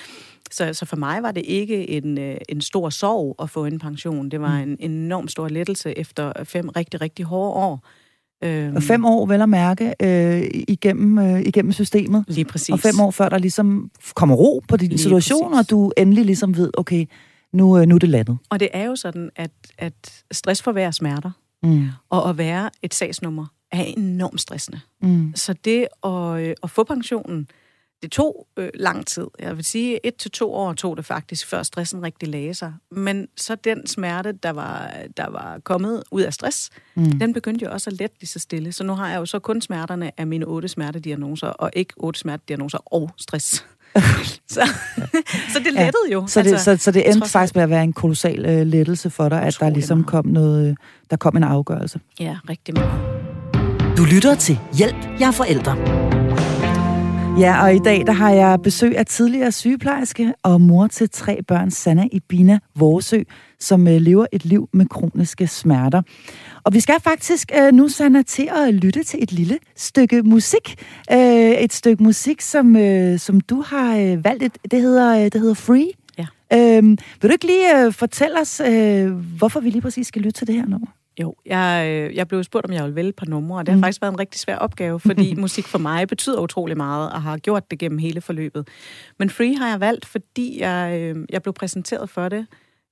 så, så for mig var det ikke en, øh, en stor sorg at få en pension. Det var mm. en, en enorm stor lettelse efter fem rigtig, rigtig hårde år. Øhm, og fem år, vel at mærke, øh, igennem, øh, igennem systemet. Lige præcis. Og fem år før der ligesom kommer ro på din Lige situation, præcis. og du endelig ligesom ved, okay, nu, øh, nu er det landet. Og det er jo sådan, at, at stress forværrer smerter. Mm. Og at være et sagsnummer er enormt stressende. Mm. Så det at, øh, at få pensionen, det tog øh, lang tid. Jeg vil sige, et til to år tog det faktisk, før stressen rigtig lagde sig. Men så den smerte, der var, der var kommet ud af stress, mm. den begyndte jo også at lette lige så stille. Så nu har jeg jo så kun smerterne af mine otte smertediagnoser, og ikke otte smertediagnoser og stress. så, så det lettede jo. Så det, altså, så, så det endte faktisk med at være en kolossal uh, lettelse for dig, at der ligesom meget. kom noget, der kom en afgørelse. Ja, rigtig meget. Du lytter til Hjælp, jeg er forældre. Ja, og i dag der har jeg besøg af tidligere sygeplejerske og mor til tre børn, Sanna Ibina Vorsø, som øh, lever et liv med kroniske smerter. Og vi skal faktisk øh, nu, Sanna, til at lytte til et lille stykke musik. Øh, et stykke musik, som, øh, som du har øh, valgt. Et, det, hedder, øh, det hedder Free. Ja. Øh, vil du ikke lige øh, fortælle os, øh, hvorfor vi lige præcis skal lytte til det her nummer? Jo, jeg, øh, jeg blev spurgt, om jeg ville vælge et par numre, og det har mm. faktisk været en rigtig svær opgave, fordi musik for mig betyder utrolig meget, og har gjort det gennem hele forløbet. Men Free har jeg valgt, fordi jeg, øh, jeg blev præsenteret for det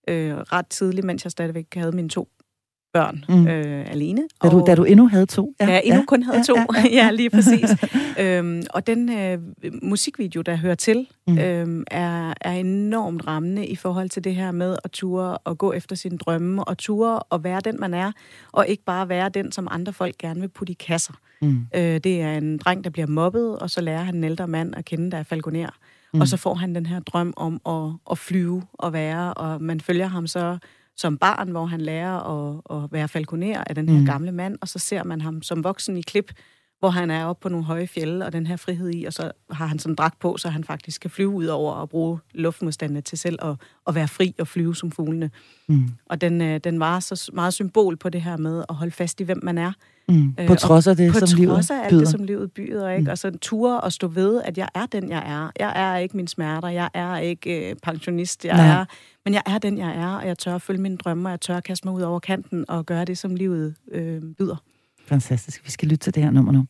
øh, ret tidligt, mens jeg stadigvæk havde mine to børn mm. øh, alene. Da du, da du endnu havde to? Ja, ja endnu ja, kun havde ja, to. Ja, ja. ja lige præcis. øhm, og den øh, musikvideo, der hører til, mm. øhm, er, er enormt rammende i forhold til det her med at ture og gå efter sine drømme, og ture og være den, man er, og ikke bare være den, som andre folk gerne vil putte i kasser. Mm. Øh, det er en dreng, der bliver mobbet, og så lærer han en ældre mand at kende, der er falconer. Mm. Og så får han den her drøm om at, at flyve og være, og man følger ham så som barn, hvor han lærer at, at være falconer af den her mm. gamle mand, og så ser man ham som voksen i klip, hvor han er oppe på nogle høje fjelle, og den her frihed i, og så har han sådan en dragt på, så han faktisk kan flyve ud over og bruge luftmodstandene til selv at, at være fri og flyve som fuglene. Mm. Og den, øh, den var så meget symbol på det her med at holde fast i, hvem man er. Mm. På øh, trods af det, som livet byder. På trods af alt det, som livet byder. Ikke? Mm. Og så ture og stå ved, at jeg er den, jeg er. Jeg er ikke min smerter, jeg er ikke øh, pensionist, jeg Nej. er men jeg er den, jeg er, og jeg tør at følge mine drømme, og jeg tør at kaste mig ud over kanten og gøre det, som livet øh, byder. Fantastisk. Vi skal lytte til det her nummer nu.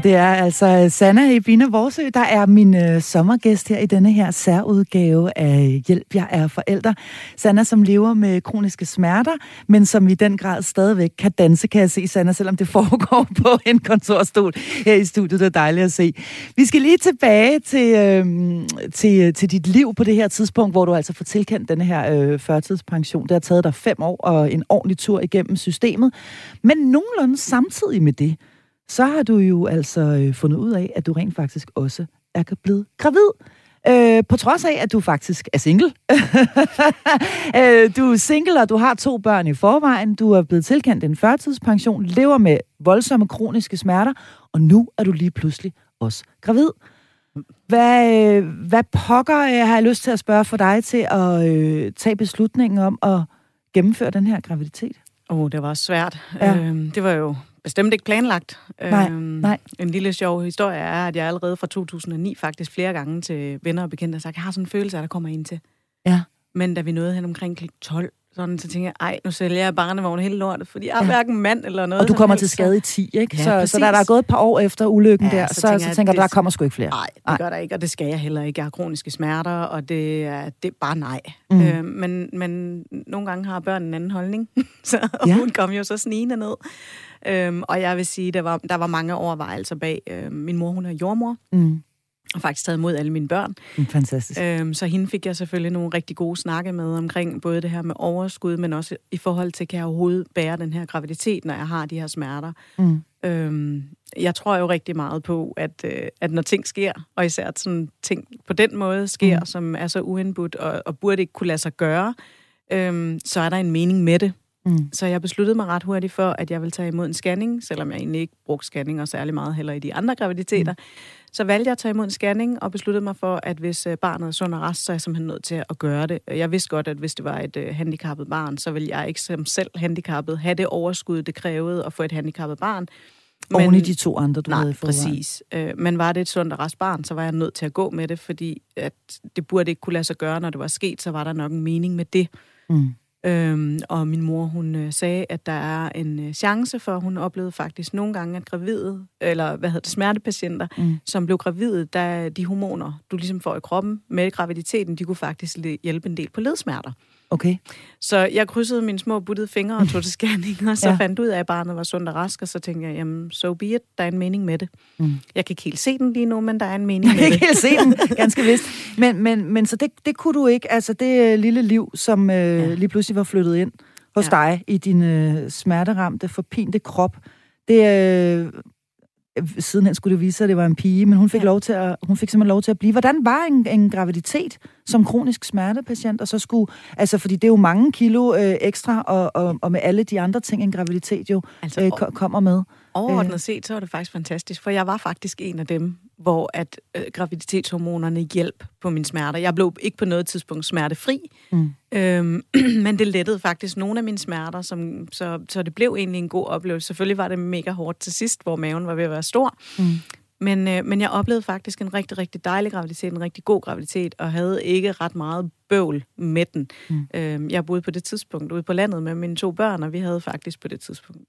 Ja, det er altså øh, Sanna i Ebina Vorsø, der er min øh, sommergæst her i denne her særudgave af Hjælp, jeg er forældre. Sanna, som lever med kroniske smerter, men som i den grad stadigvæk kan danse, kan jeg se, Sanna, selvom det foregår på en kontorstol her i studiet. Det er dejligt at se. Vi skal lige tilbage til, øh, til, øh, til dit liv på det her tidspunkt, hvor du altså får tilkendt denne her øh, førtidspension. Det har taget dig fem år og en ordentlig tur igennem systemet. Men nogenlunde samtidig med det, så har du jo altså øh, fundet ud af, at du rent faktisk også er blevet gravid. Øh, på trods af, at du faktisk er single. øh, du er single, og du har to børn i forvejen. Du er blevet tilkendt en førtidspension, lever med voldsomme kroniske smerter, og nu er du lige pludselig også gravid. Hvad, øh, hvad pokker øh, har jeg lyst til at spørge for dig til at øh, tage beslutningen om at gennemføre den her graviditet? Åh, oh, det var svært. Ja. Øh, det var jo bestemt ikke planlagt. Nej, øhm, nej. En lille sjov historie er, at jeg allerede fra 2009 faktisk flere gange til venner og bekendte har sagt, jeg har sådan en følelse af, at der kommer en til. Ja. Men da vi nåede hen omkring kl. 12, sådan, så tænker jeg, ej, nu sælger jeg barnevogn hele lortet, fordi jeg er ja. hverken mand eller noget. Og du kommer til skade i 10, ikke? Ja, så, så da der er gået et par år efter ulykken ja, der, så, så tænker, så tænker du, der kommer sgu ikke flere. Nej, det gør der ikke, og det skal jeg heller ikke. Jeg har kroniske smerter, og det er, det er bare nej. Mm. Øh, men, men nogle gange har børn en anden holdning, så ja. hun kom jo så snigende ned. Øhm, og jeg vil sige, der var, der var mange overvejelser bag. Øhm, min mor, hun er jordmor. Mm og faktisk taget imod alle mine børn. Mm, fantastisk. Øhm, så hende fik jeg selvfølgelig nogle rigtig gode snakke med omkring både det her med overskud, men også i forhold til, kan jeg overhovedet bære den her graviditet, når jeg har de her smerter. Mm. Øhm, jeg tror jo rigtig meget på, at, øh, at når ting sker, og især at sådan ting på den måde sker, mm. som er så uindbudt og, og burde ikke kunne lade sig gøre, øhm, så er der en mening med det. Mm. Så jeg besluttede mig ret hurtigt for, at jeg ville tage imod en scanning, selvom jeg egentlig ikke brugte scanninger særlig meget heller i de andre graviditeter. Mm. Så valgte jeg at tage imod en scanning og besluttede mig for, at hvis øh, barnet er sund og rest, så er jeg simpelthen nødt til at gøre det. Jeg vidste godt, at hvis det var et uh, handicappet barn, så ville jeg ikke som selv handicappet have det overskud, det krævede at få et handicappet barn. Men, Oven i de to andre, du nej, havde i præcis. Øh, men var det et sundt og rest barn, så var jeg nødt til at gå med det, fordi at det burde ikke kunne lade sig gøre, når det var sket, så var der nok en mening med det. Mm. Øhm, og min mor, hun øh, sagde, at der er en øh, chance for, hun oplevede faktisk nogle gange, at gravide, eller hvad hedder det, smertepatienter, mm. som blev gravide, da de hormoner, du ligesom får i kroppen med graviditeten, de kunne faktisk hjælpe en del på ledsmerter. Okay. Så jeg krydsede mine små buttede fingre og tog til scanning, og så ja. fandt ud af, at barnet var sundt og rask, og så tænkte jeg, jamen, so be it, der er en mening med det. Mm. Jeg kan ikke helt se den lige nu, men der er en mening med det. Jeg kan ikke helt se den, ganske vist. Men, men, men så det, det kunne du ikke, altså det øh, lille liv, som øh, ja. lige pludselig var flyttet ind hos ja. dig i din øh, smerteramte, forpinte krop, det, øh, sidenhen skulle det vise sig, at det var en pige, men hun fik, ja. lov til at, hun fik simpelthen lov til at blive. Hvordan var en, en graviditet som kronisk smertepatient, og så skulle, altså fordi det er jo mange kilo øh, ekstra, og, og, og med alle de andre ting, en graviditet jo altså, øh, kommer med. Overordnet øh. set, så var det faktisk fantastisk, for jeg var faktisk en af dem, hvor at øh, graviditetshormonerne hjælp på mine smerter. Jeg blev ikke på noget tidspunkt smertefri, mm. øhm, men det lettede faktisk nogle af mine smerter, som, så, så det blev egentlig en god oplevelse. Selvfølgelig var det mega hårdt til sidst, hvor maven var ved at være stor, mm. men, øh, men jeg oplevede faktisk en rigtig, rigtig dejlig graviditet, en rigtig god graviditet, og havde ikke ret meget bøvl med den. Mm. Øhm, jeg boede på det tidspunkt ude på landet med mine to børn, og vi havde faktisk på det tidspunkt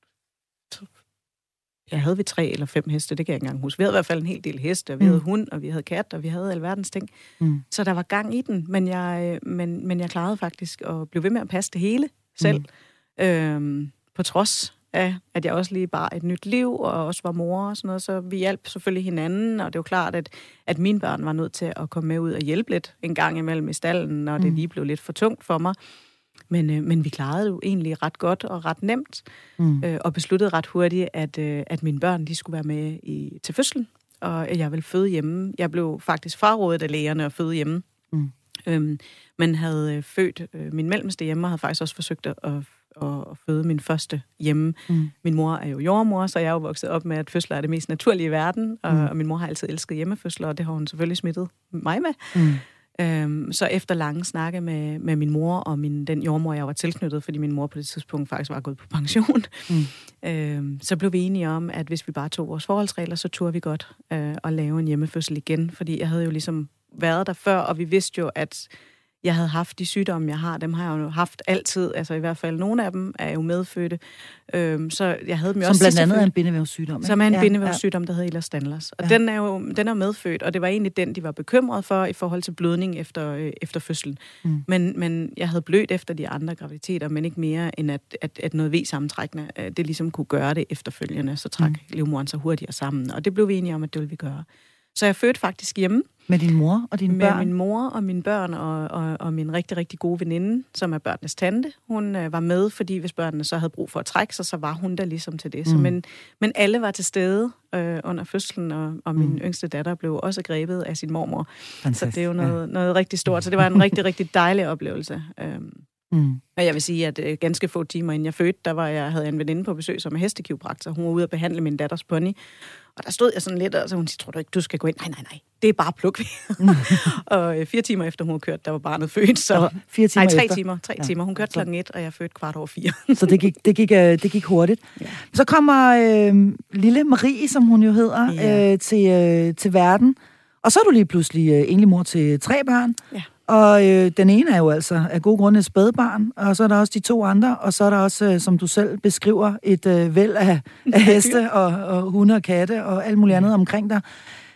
ja, havde vi tre eller fem heste, det kan jeg ikke engang huske. Vi havde i hvert fald en hel del heste, og vi mm. havde hund, og vi havde kat, og vi havde alverdens ting. Mm. Så der var gang i den, men jeg, men, men jeg klarede faktisk at blive ved med at passe det hele selv. Mm. Øhm, på trods af, at jeg også lige bare et nyt liv, og også var mor og sådan noget, så vi hjalp selvfølgelig hinanden, og det var klart, at, at mine børn var nødt til at komme med ud og hjælpe lidt en gang imellem i stallen, når mm. det lige blev lidt for tungt for mig. Men, øh, men vi klarede det jo egentlig ret godt og ret nemt, mm. øh, og besluttede ret hurtigt, at, øh, at mine børn de skulle være med i, til fødslen, og jeg ville føde hjemme. Jeg blev faktisk frarådet af lægerne at føde hjemme, mm. øhm, men havde øh, født øh, min mellemste hjemme, og havde faktisk også forsøgt at, at, at føde min første hjemme. Mm. Min mor er jo jordmor, så jeg er jo vokset op med, at fødsler er det mest naturlige i verden, og, mm. og min mor har altid elsket hjemmefødsler, og det har hun selvfølgelig smittet mig med. Mm. Øhm, så efter lange snakke med, med min mor og min, den jordmor, jeg var tilknyttet, fordi min mor på det tidspunkt faktisk var gået på pension, mm. øhm, så blev vi enige om, at hvis vi bare tog vores forholdsregler, så turde vi godt øh, at lave en hjemmefødsel igen, fordi jeg havde jo ligesom været der før, og vi vidste jo, at jeg havde haft de sygdomme, jeg har. Dem har jeg jo haft altid. Altså i hvert fald nogle af dem er jo medfødte. Øhm, så jeg havde dem Som også blandt andet er en bindevævssygdom. Som er en ja, bindevævssygdom, der hedder Ehlers Danlos. Og Ja. den er jo den er medfødt, og det var egentlig den, de var bekymret for i forhold til blødning efter, øh, efter fødslen. Mm. Men, men jeg havde blødt efter de andre graviditeter, men ikke mere end at, at, at noget V-sammentrækkende, øh, det ligesom kunne gøre det efterfølgende, så trak Mm. livmoren sig hurtigere sammen. Og det blev vi enige om, at det ville vi gøre. Så jeg fødte faktisk hjemme Med din mor og dine med børn. min mor og mine børn og, og, og min rigtig, rigtig gode veninde, som er børnenes tante. Hun øh, var med, fordi hvis børnene så havde brug for at trække sig, så var hun der ligesom til det. Så, Mm. men, men alle var til stede øh, under fødslen, og, og min Mm. yngste datter blev også grebet af sin mormor. Så Fantastisk. det er jo noget, ja. noget rigtig stort. Så det var en rigtig, rigtig dejlig oplevelse. Ja. Mm. og jeg vil sige, at øh, ganske få timer inden jeg fødte, der var jeg, havde jeg en veninde på besøg, som er hestekiropraktor. Hun var ude at behandle min datters pony. Og der stod jeg sådan lidt, og så hun siger, tror du ikke, du skal gå ind? Nej, nej, nej, det er bare pluk Og øh, fire timer efter hun var kørt, der var barnet født. Så, var fire timer nej, tre efter. timer. Tre Ja. timer. Hun kørte klokken et, og jeg fødte kvart over fire. Så det gik, det gik, øh, det gik hurtigt. Ja. Så kommer øh, lille Marie, som hun jo hedder, Ja. øh, til, øh, til verden. Og så er du lige pludselig øh, enlig mor til tre børn. Ja. Og øh, den ene er jo altså af gode grunde et spædbarn, og så er der også de to andre, og så er der også, øh, som du selv beskriver, et øh, væld af, af heste og, og hunde og katte og alt muligt andet omkring dig.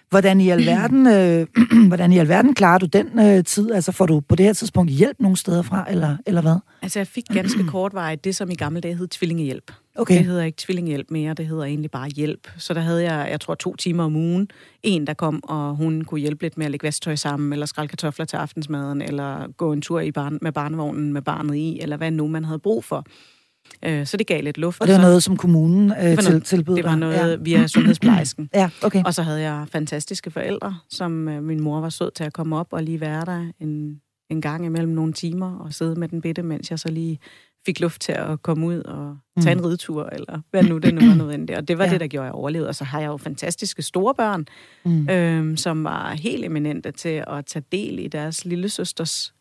Hvordan i alverden, øh, hvordan i alverden klarer du den øh, tid? Altså får du på det her tidspunkt hjælp nogle steder fra, eller, eller hvad? Altså, jeg fik ganske kortvarigt det, som i gamle dage hed tvillingehjælp. Okay. Det hedder ikke tvillingehjælp mere, det hedder egentlig bare hjælp. Så der havde jeg, jeg tror, to timer om ugen. En, der kom, og hun kunne hjælpe lidt med at lægge vasktøj sammen, eller skrælle kartofler til aftensmaden, eller gå en tur i barn, med barnevognen med barnet i, eller hvad nu man havde brug for. Øh, så det gav lidt luft. Og det var så, noget, som kommunen øh, til, tilbød det var noget Ja. via sundhedsplejersken. Ja, okay. Og så havde jeg fantastiske forældre, som øh, min mor var sød til at komme op og lige være der en, en gang imellem nogle timer og sidde med den bitte, mens jeg så lige fik luft til at komme ud og tage Mm. en ridetur, eller hvad nu det nu var nødvendigt. Og det var Ja. ja. det, der gjorde, at jeg overlevede. Og så har jeg jo fantastiske store børn, Mm. øhm, som var helt eminente til at tage del i deres lille søsters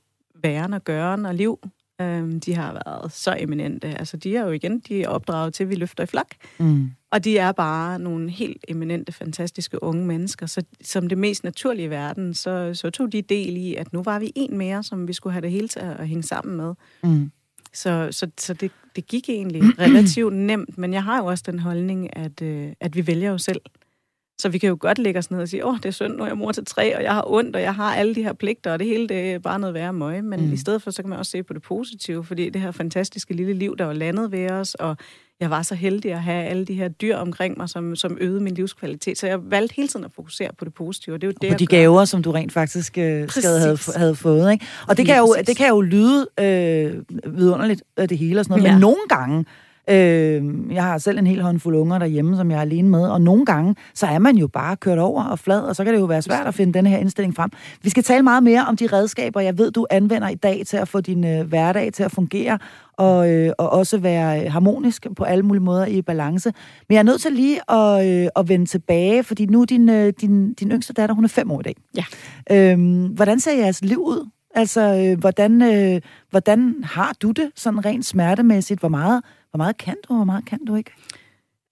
væren og gøren og liv. Øhm, de har været så eminente. Altså, de er jo igen, de er opdraget til, at vi løfter i flok. Mm. Og de er bare nogle helt eminente, fantastiske unge mennesker. Så som det mest naturlige i verden, så, så tog de del i, at nu var vi en mere, som vi skulle have det hele til at hænge sammen med. Mm. Så, så, så det, det gik egentlig relativt nemt. Men jeg har jo også den holdning, at, øh, at vi vælger jo selv. Så vi kan jo godt lægge os ned og sige, åh, det er synd, nu er jeg mor til tre, og jeg har ondt, og jeg har alle de her pligter, og det hele det er bare noget værre møg. Men mm. i stedet for, så kan man også se på det positive, fordi det her fantastiske lille liv, der var landet ved os, og jeg var så heldig at have alle de her dyr omkring mig, som, som øgede min livskvalitet. Så jeg valgte hele tiden at fokusere på det positive, og det er jo det, på jeg de gør. gaver, som du rent faktisk øh, havde, havde fået. Ikke? Og det kan, jo, det kan jo lyde øh, vidunderligt, øh, det hele og sådan noget. Ja. men nogle gange, øh, jeg har selv en hel håndfuld unger derhjemme, som jeg er alene med, og nogle gange, så er man jo bare kørt over og flad, og så kan det jo være svært at finde den her indstilling frem. Vi skal tale meget mere om de redskaber, jeg ved, du anvender i dag til at få din øh, hverdag til at fungere, og, øh, og også være øh, harmonisk på alle mulige måder i balance. Men jeg er nødt til lige at, øh, at vende tilbage, fordi nu din, øh, din, din yngste datter, hun er fem år i dag. Ja. Øhm, hvordan ser jeres liv ud? Altså, øh, hvordan, øh, hvordan har du det sådan rent smertemæssigt? Hvor meget, hvor meget kan du, og hvor meget kan du ikke?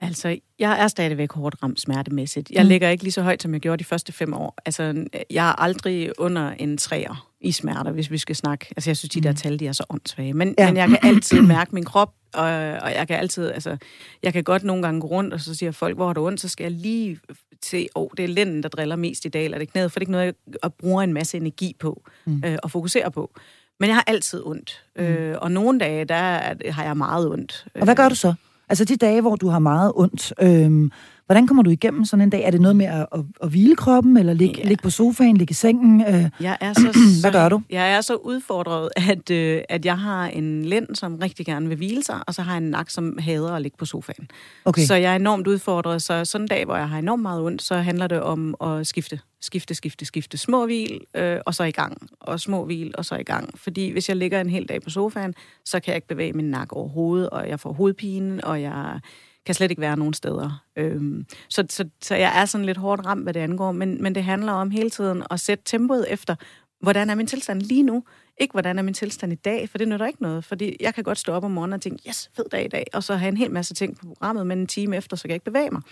Altså, jeg er stadigvæk hårdt ramt smertemæssigt. Jeg Mm. mm. ligger ikke lige så højt, som jeg gjorde de første fem år. Altså, jeg er aldrig under en træer i smerter, hvis vi skal snakke. Altså, jeg synes, de der tal, de er så åndssvage. Men, Ja. men jeg kan altid mærke min krop, og, og jeg kan altid, altså, jeg kan godt nogle gange gå rundt, og så siger folk, hvor har du ondt? Så skal jeg lige se, åh, oh, det er lænden, der driller mest i dag, eller det er knæet, for det er ikke noget, jeg bruger en masse energi på, Mm. mm. øh, og fokuserer på. Men jeg har altid ondt. Mm. Øh, og nogle dage, der er- har jeg meget ondt. Og hvad gør du så? Altså de dage, hvor du har meget ondt, øhm, hvordan kommer du igennem sådan en dag? Er det noget med at, at, at hvile kroppen, eller ligge, Ja. ligge på sofaen, ligge i sengen? Øh, Jeg er så, Hvad gør du? Jeg er så udfordret, at, øh, at jeg har en lænd, som rigtig gerne vil hvile sig, og så har jeg en nak, som hader at ligge på sofaen. okay. Så jeg er enormt udfordret. Så sådan en dag, hvor jeg har enormt meget ondt, så handler det om at skifte. Skifte, skifte, skifte. Små hvil, øh, og så i gang. Og små hvil, og så i gang. Fordi hvis jeg ligger en hel dag på sofaen, så kan jeg ikke bevæge min nak overhovedet, og jeg får hovedpine, og jeg kan slet ikke være nogen steder. Øhm, så, så, så jeg er sådan lidt hårdt ramt, hvad det angår, men, men det handler om hele tiden at sætte tempoet efter, hvordan er min tilstand lige nu? Ikke, hvordan er min tilstand i dag, for det nytter ikke noget. Fordi jeg kan godt stå op om morgenen og tænke, yes, fed dag i dag, og så have en hel masse ting på programmet, men en time efter, så kan jeg ikke bevæge mig.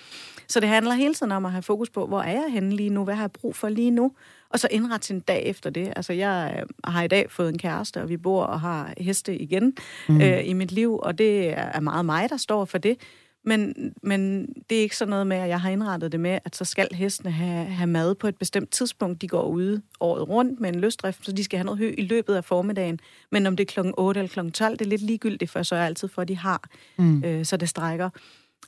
Så det handler hele tiden om at have fokus på, hvor er jeg henne lige nu? Hvad har jeg brug for lige nu? Og så indrette sin dag efter det. Altså, jeg øh, har i dag fået en kæreste, og vi bor og har heste igen mm. øh, i mit liv, og det er meget mig, der står for det. Men, men det er ikke sådan noget med, at jeg har indrettet det med, at så skal hestene have, have mad på et bestemt tidspunkt. De går ude året rundt med en løsdrift, så de skal have noget hø i løbet af formiddagen. Men om det er klokken 8 eller klokken 12, det er lidt ligegyldigt, for så er jeg altid for, at de har, mm. øh, så det strækker.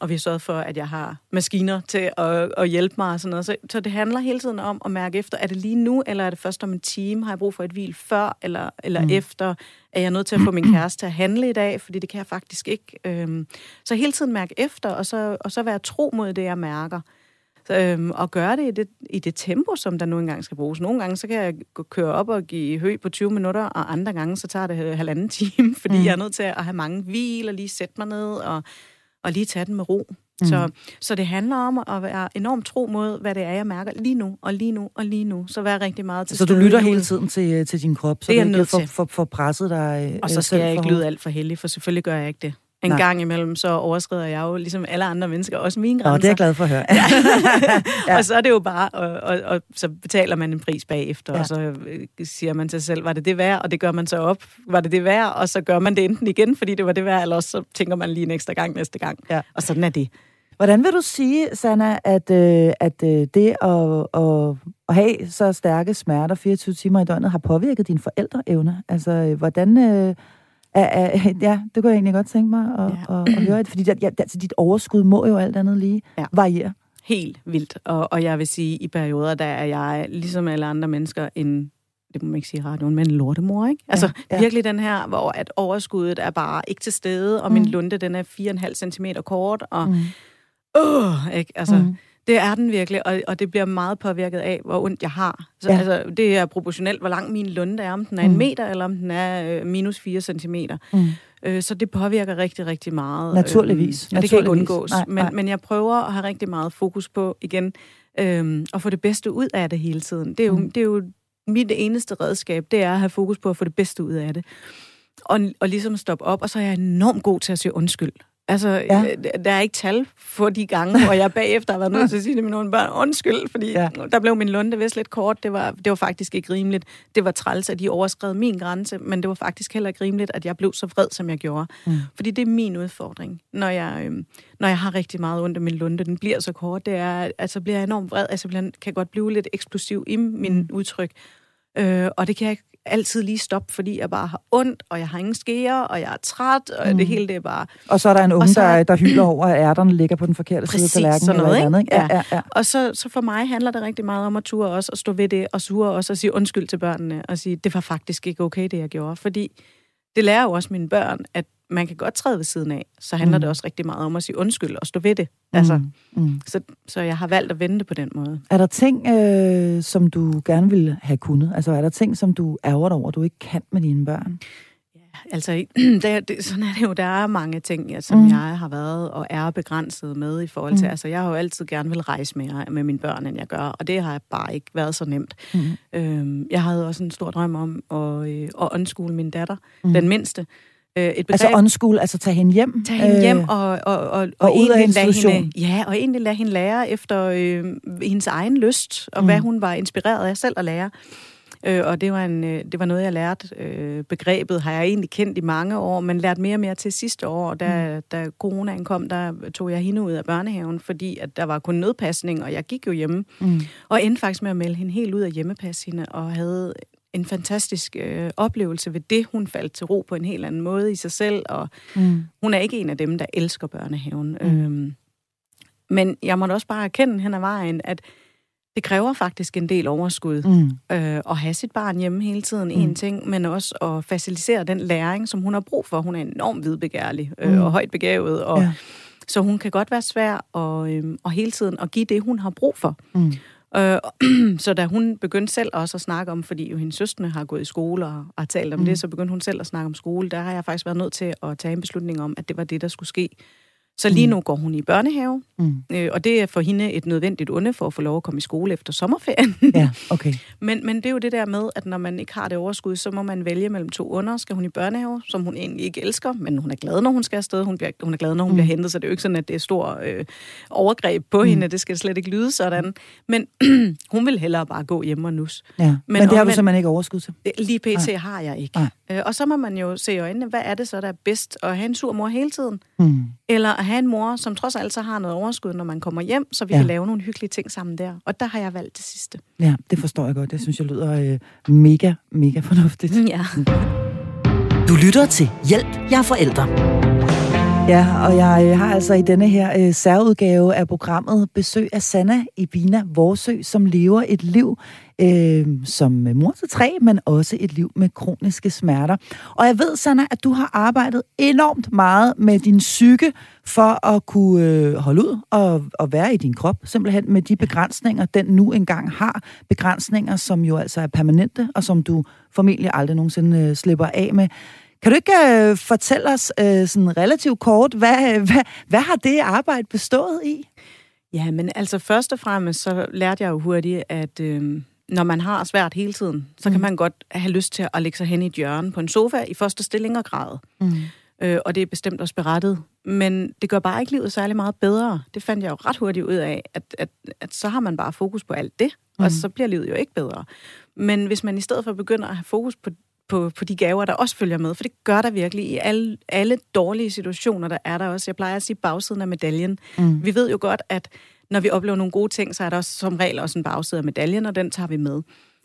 Og vi har sørget for, at jeg har maskiner til at, at hjælpe mig og sådan noget. Så, så det handler hele tiden om at mærke efter, er det lige nu, eller er det først om en time? Har jeg brug for et hvil før eller, eller mm. efter? Er jeg nødt til at få min kæreste til at handle i dag? Fordi det kan jeg faktisk ikke. Øhm, så hele tiden mærke efter, og så, og så være tro mod det, jeg mærker. Så, øhm, og gøre det i, det i det tempo, som der nu engang skal bruges. Nogle gange, så kan jeg køre op og give hø på 20 minutter, og andre gange, så tager det halvanden time, fordi mm. jeg er nødt til at have mange hvil, og lige sætte mig ned, og og lige tage den med ro. Mm. Så, så det handler om at være enormt tro mod, hvad det er, jeg mærker lige nu, og lige nu, og lige nu. Så vær rigtig meget til Så du lytter hele tiden til, til din krop, så det er du ikke for, for, for presset dig Og så skal jeg ikke lyde alt for heldig, for selvfølgelig gør jeg ikke det. En Nej. gang imellem, så overskrider jeg jo, ligesom alle andre mennesker, også mine grænser. Nå, det er jeg glad for at høre. ja. Og så er det jo bare, og, og, og så betaler man en pris bagefter, ja. og så øh, siger man til sig selv, var det det værd? Og det gør man så op, var det det værd? Og så gør man det enten igen, fordi det var det værd, eller også så tænker man lige en ekstra gang næste gang. Ja. Og sådan er det. Hvordan vil du sige, Sanna, at, øh, at øh, det at, at, at have så stærke smerter 24 timer i døgnet har påvirket dine forældreevne? Altså, øh, hvordan... Øh, ja, det kunne jeg egentlig godt tænke mig at, ja. at, at høre. Fordi ja, altså, dit overskud må jo alt andet lige ja. variere. Helt vildt. Og, og jeg vil sige, i perioder, der er jeg, ligesom alle andre mennesker, en det må man ikke sige ret, men en lortemor, ikke? Altså ja, ja. virkelig den her, hvor at overskuddet er bare ikke til stede, og mm. min lunde, den er 4,5 cm kort, og mm. øh, ikke? Altså, mm. Det er den virkelig, og, og det bliver meget påvirket af, hvor ondt jeg har. Så, ja. altså, det er proportionelt, hvor lang min lunde er, om den er mm. en meter, eller om den er øh, minus 4 centimeter. Mm. Øh, så det påvirker rigtig, rigtig meget. Naturligvis. Øh, og det kan ikke undgås. Nej, nej. Men, men jeg prøver at have rigtig meget fokus på, igen, øh, at få det bedste ud af det hele tiden. Det er jo, mm. det er jo mit eneste redskab, det er at have fokus på at få det bedste ud af det. Og, og ligesom stoppe op, og så er jeg enormt god til at sige undskyld. Altså, ja. Øh, der er ikke tal for de gange, hvor jeg bagefter har været nødt til at sige det med nogle børn. Undskyld, fordi ja. der blev min lunde vist lidt kort. Det var, det var faktisk ikke rimeligt. Det var træls, at de overskred min grænse, men det var faktisk heller ikke rimeligt, at jeg blev så vred, som jeg gjorde. Mm. Fordi det er min udfordring, når jeg, øh, når jeg har rigtig meget ondt af min lunde. Den bliver så kort. Det er, altså bliver jeg enormt vred. Altså bliver, kan godt blive lidt eksplosiv i min mm. udtryk. Øh, og det kan jeg altid lige stoppe, fordi jeg bare har ondt, og jeg har ingen skære, og jeg er træt, og mm. det hele det er bare... Og så er der en unge, så... der, der hylder over, at ærterne ligger på den forkerte Præcis, side af tallerkenen. sådan noget, eller andet, ikke? Ja. Ja, ja, ja. Og så, så for mig handler det rigtig meget om at ture også, og stå ved det, og sure også, og sige undskyld til børnene, og sige, det var faktisk ikke okay, det jeg gjorde. Fordi det lærer jo også mine børn, at man kan godt træde ved siden af, så handler mm. det også rigtig meget om at sige undskyld og stå ved det. Mm. Altså, mm. Så, så jeg har valgt at vente på den måde. Er der ting, øh, som du gerne vil have kunnet? Altså er der ting, som du ærger dig over, du ikke kan med dine børn? Altså, det, det, sådan er det jo. Der er mange ting, ja, som mm. jeg har været og er begrænset med i forhold til... Mm. Altså, jeg har jo altid gerne vil rejse mere med mine børn, end jeg gør, og det har bare ikke været så nemt. Mm. Øhm, jeg havde også en stor drøm om at, øh, at undskule min datter, mm. den mindste, øh, et begreb. Altså on-school, altså tage hende hjem? Tage hende hjem og, og, og, og, og ud af institution. Hende, ja, og egentlig lade hende lære efter øh, hendes egen lyst, og mm. hvad hun var inspireret af selv at lære. Øh, og det var, en, øh, det var noget, jeg lærte. Øh, begrebet har jeg egentlig kendt i mange år, men lært mere og mere til sidste år. Da, mm. da coronaen kom, der tog jeg hende ud af børnehaven, fordi at der var kun nødpasning, og jeg gik jo hjemme. Mm. Og endte faktisk med at melde hende helt ud af hjemmepas hende, og havde en fantastisk øh, oplevelse ved det. Hun faldt til ro på en helt anden måde i sig selv, og mm. hun er ikke en af dem, der elsker børnehaven. Mm. Øhm, men jeg måtte også bare erkende hen ad vejen, at det kræver faktisk en del overskud mm. øh, at have sit barn hjemme hele tiden, mm. en ting, men også at facilitere den læring, som hun har brug for. Hun er enormt vidbegærlig øh, mm. og højt begavet, og ja. så hun kan godt være svær og, øh, og hele tiden at give det, hun har brug for. Mm. Øh, så da hun begyndte selv også at snakke om, fordi jo hendes søstre har gået i skole og har talt om mm. det, så begyndte hun selv at snakke om skole. Der har jeg faktisk været nødt til at tage en beslutning om, at det var det, der skulle ske. Så lige nu går hun i børnehave, Mm. øh, og det er for hende et nødvendigt onde for at få lov at komme i skole efter sommerferien. Ja, okay. men, men det er jo det der med, at når man ikke har det overskud, så må man vælge mellem to under. Skal hun i børnehave, som hun egentlig ikke elsker, men hun er glad, når hun skal afsted. Hun, bliver, hun er glad, når hun mm. bliver hentet, så det er jo ikke sådan, at det er stor øh, overgreb på mm. hende. Det skal slet ikke lyde sådan. Men hun vil hellere bare gå hjem og nus. Ja. Men, men det har du omvendt- simpelthen ikke overskud til. Det- Lige pt. har jeg ikke. Nej. Øh, og så må man jo se i øjnene, hvad er det så, der er bedst? At have en sur mor hele tiden? Mm. Eller at have en mor, som trods alt så har noget overskud, når man kommer hjem, så vi Ja. kan lave nogle hyggelige ting sammen der. Og der har jeg valgt det sidste. Ja, det forstår jeg godt. Det synes jeg lyder øh, mega, mega fornuftigt. Ja. Du lytter til Hjælp, jeg er forældre. Ja, og jeg øh, har altså i denne her øh, særudgave af programmet besøg af Sanna Ibina Vorsø, som lever et liv øh, som mor til tre, men også et liv med kroniske smerter. Og jeg ved, Sanna, at du har arbejdet enormt meget med din psyke for at kunne øh, holde ud og, og være i din krop, simpelthen med de begrænsninger, den nu engang har. Begrænsninger, som jo altså er permanente, og som du formentlig aldrig nogensinde øh, slipper af med. Kan du ikke øh, fortælle os øh, sådan relativt kort, hvad, hvad, hvad har det arbejde bestået i? Ja, men altså først og fremmest, så lærte jeg jo hurtigt, at øh, når man har svært hele tiden, så kan Mm. man godt have lyst til at lægge sig hen i et hjørne på en sofa i første stilling og græde. Mm. Øh, og det er bestemt også berettet. Men det gør bare ikke livet særlig meget bedre. Det fandt jeg jo ret hurtigt ud af, at, at, at så har man bare fokus på alt det. Mm. og så bliver livet jo ikke bedre. Men hvis man i stedet for begynder at have fokus på, på, på de gaver, der også følger med, for det gør der virkelig i alle, alle dårlige situationer, der er der også. Jeg plejer at sige bagsiden af medaljen. Mm. Vi ved jo godt, at når vi oplever nogle gode ting, så er der også som regel også en bagside af medaljen, og den tager vi med.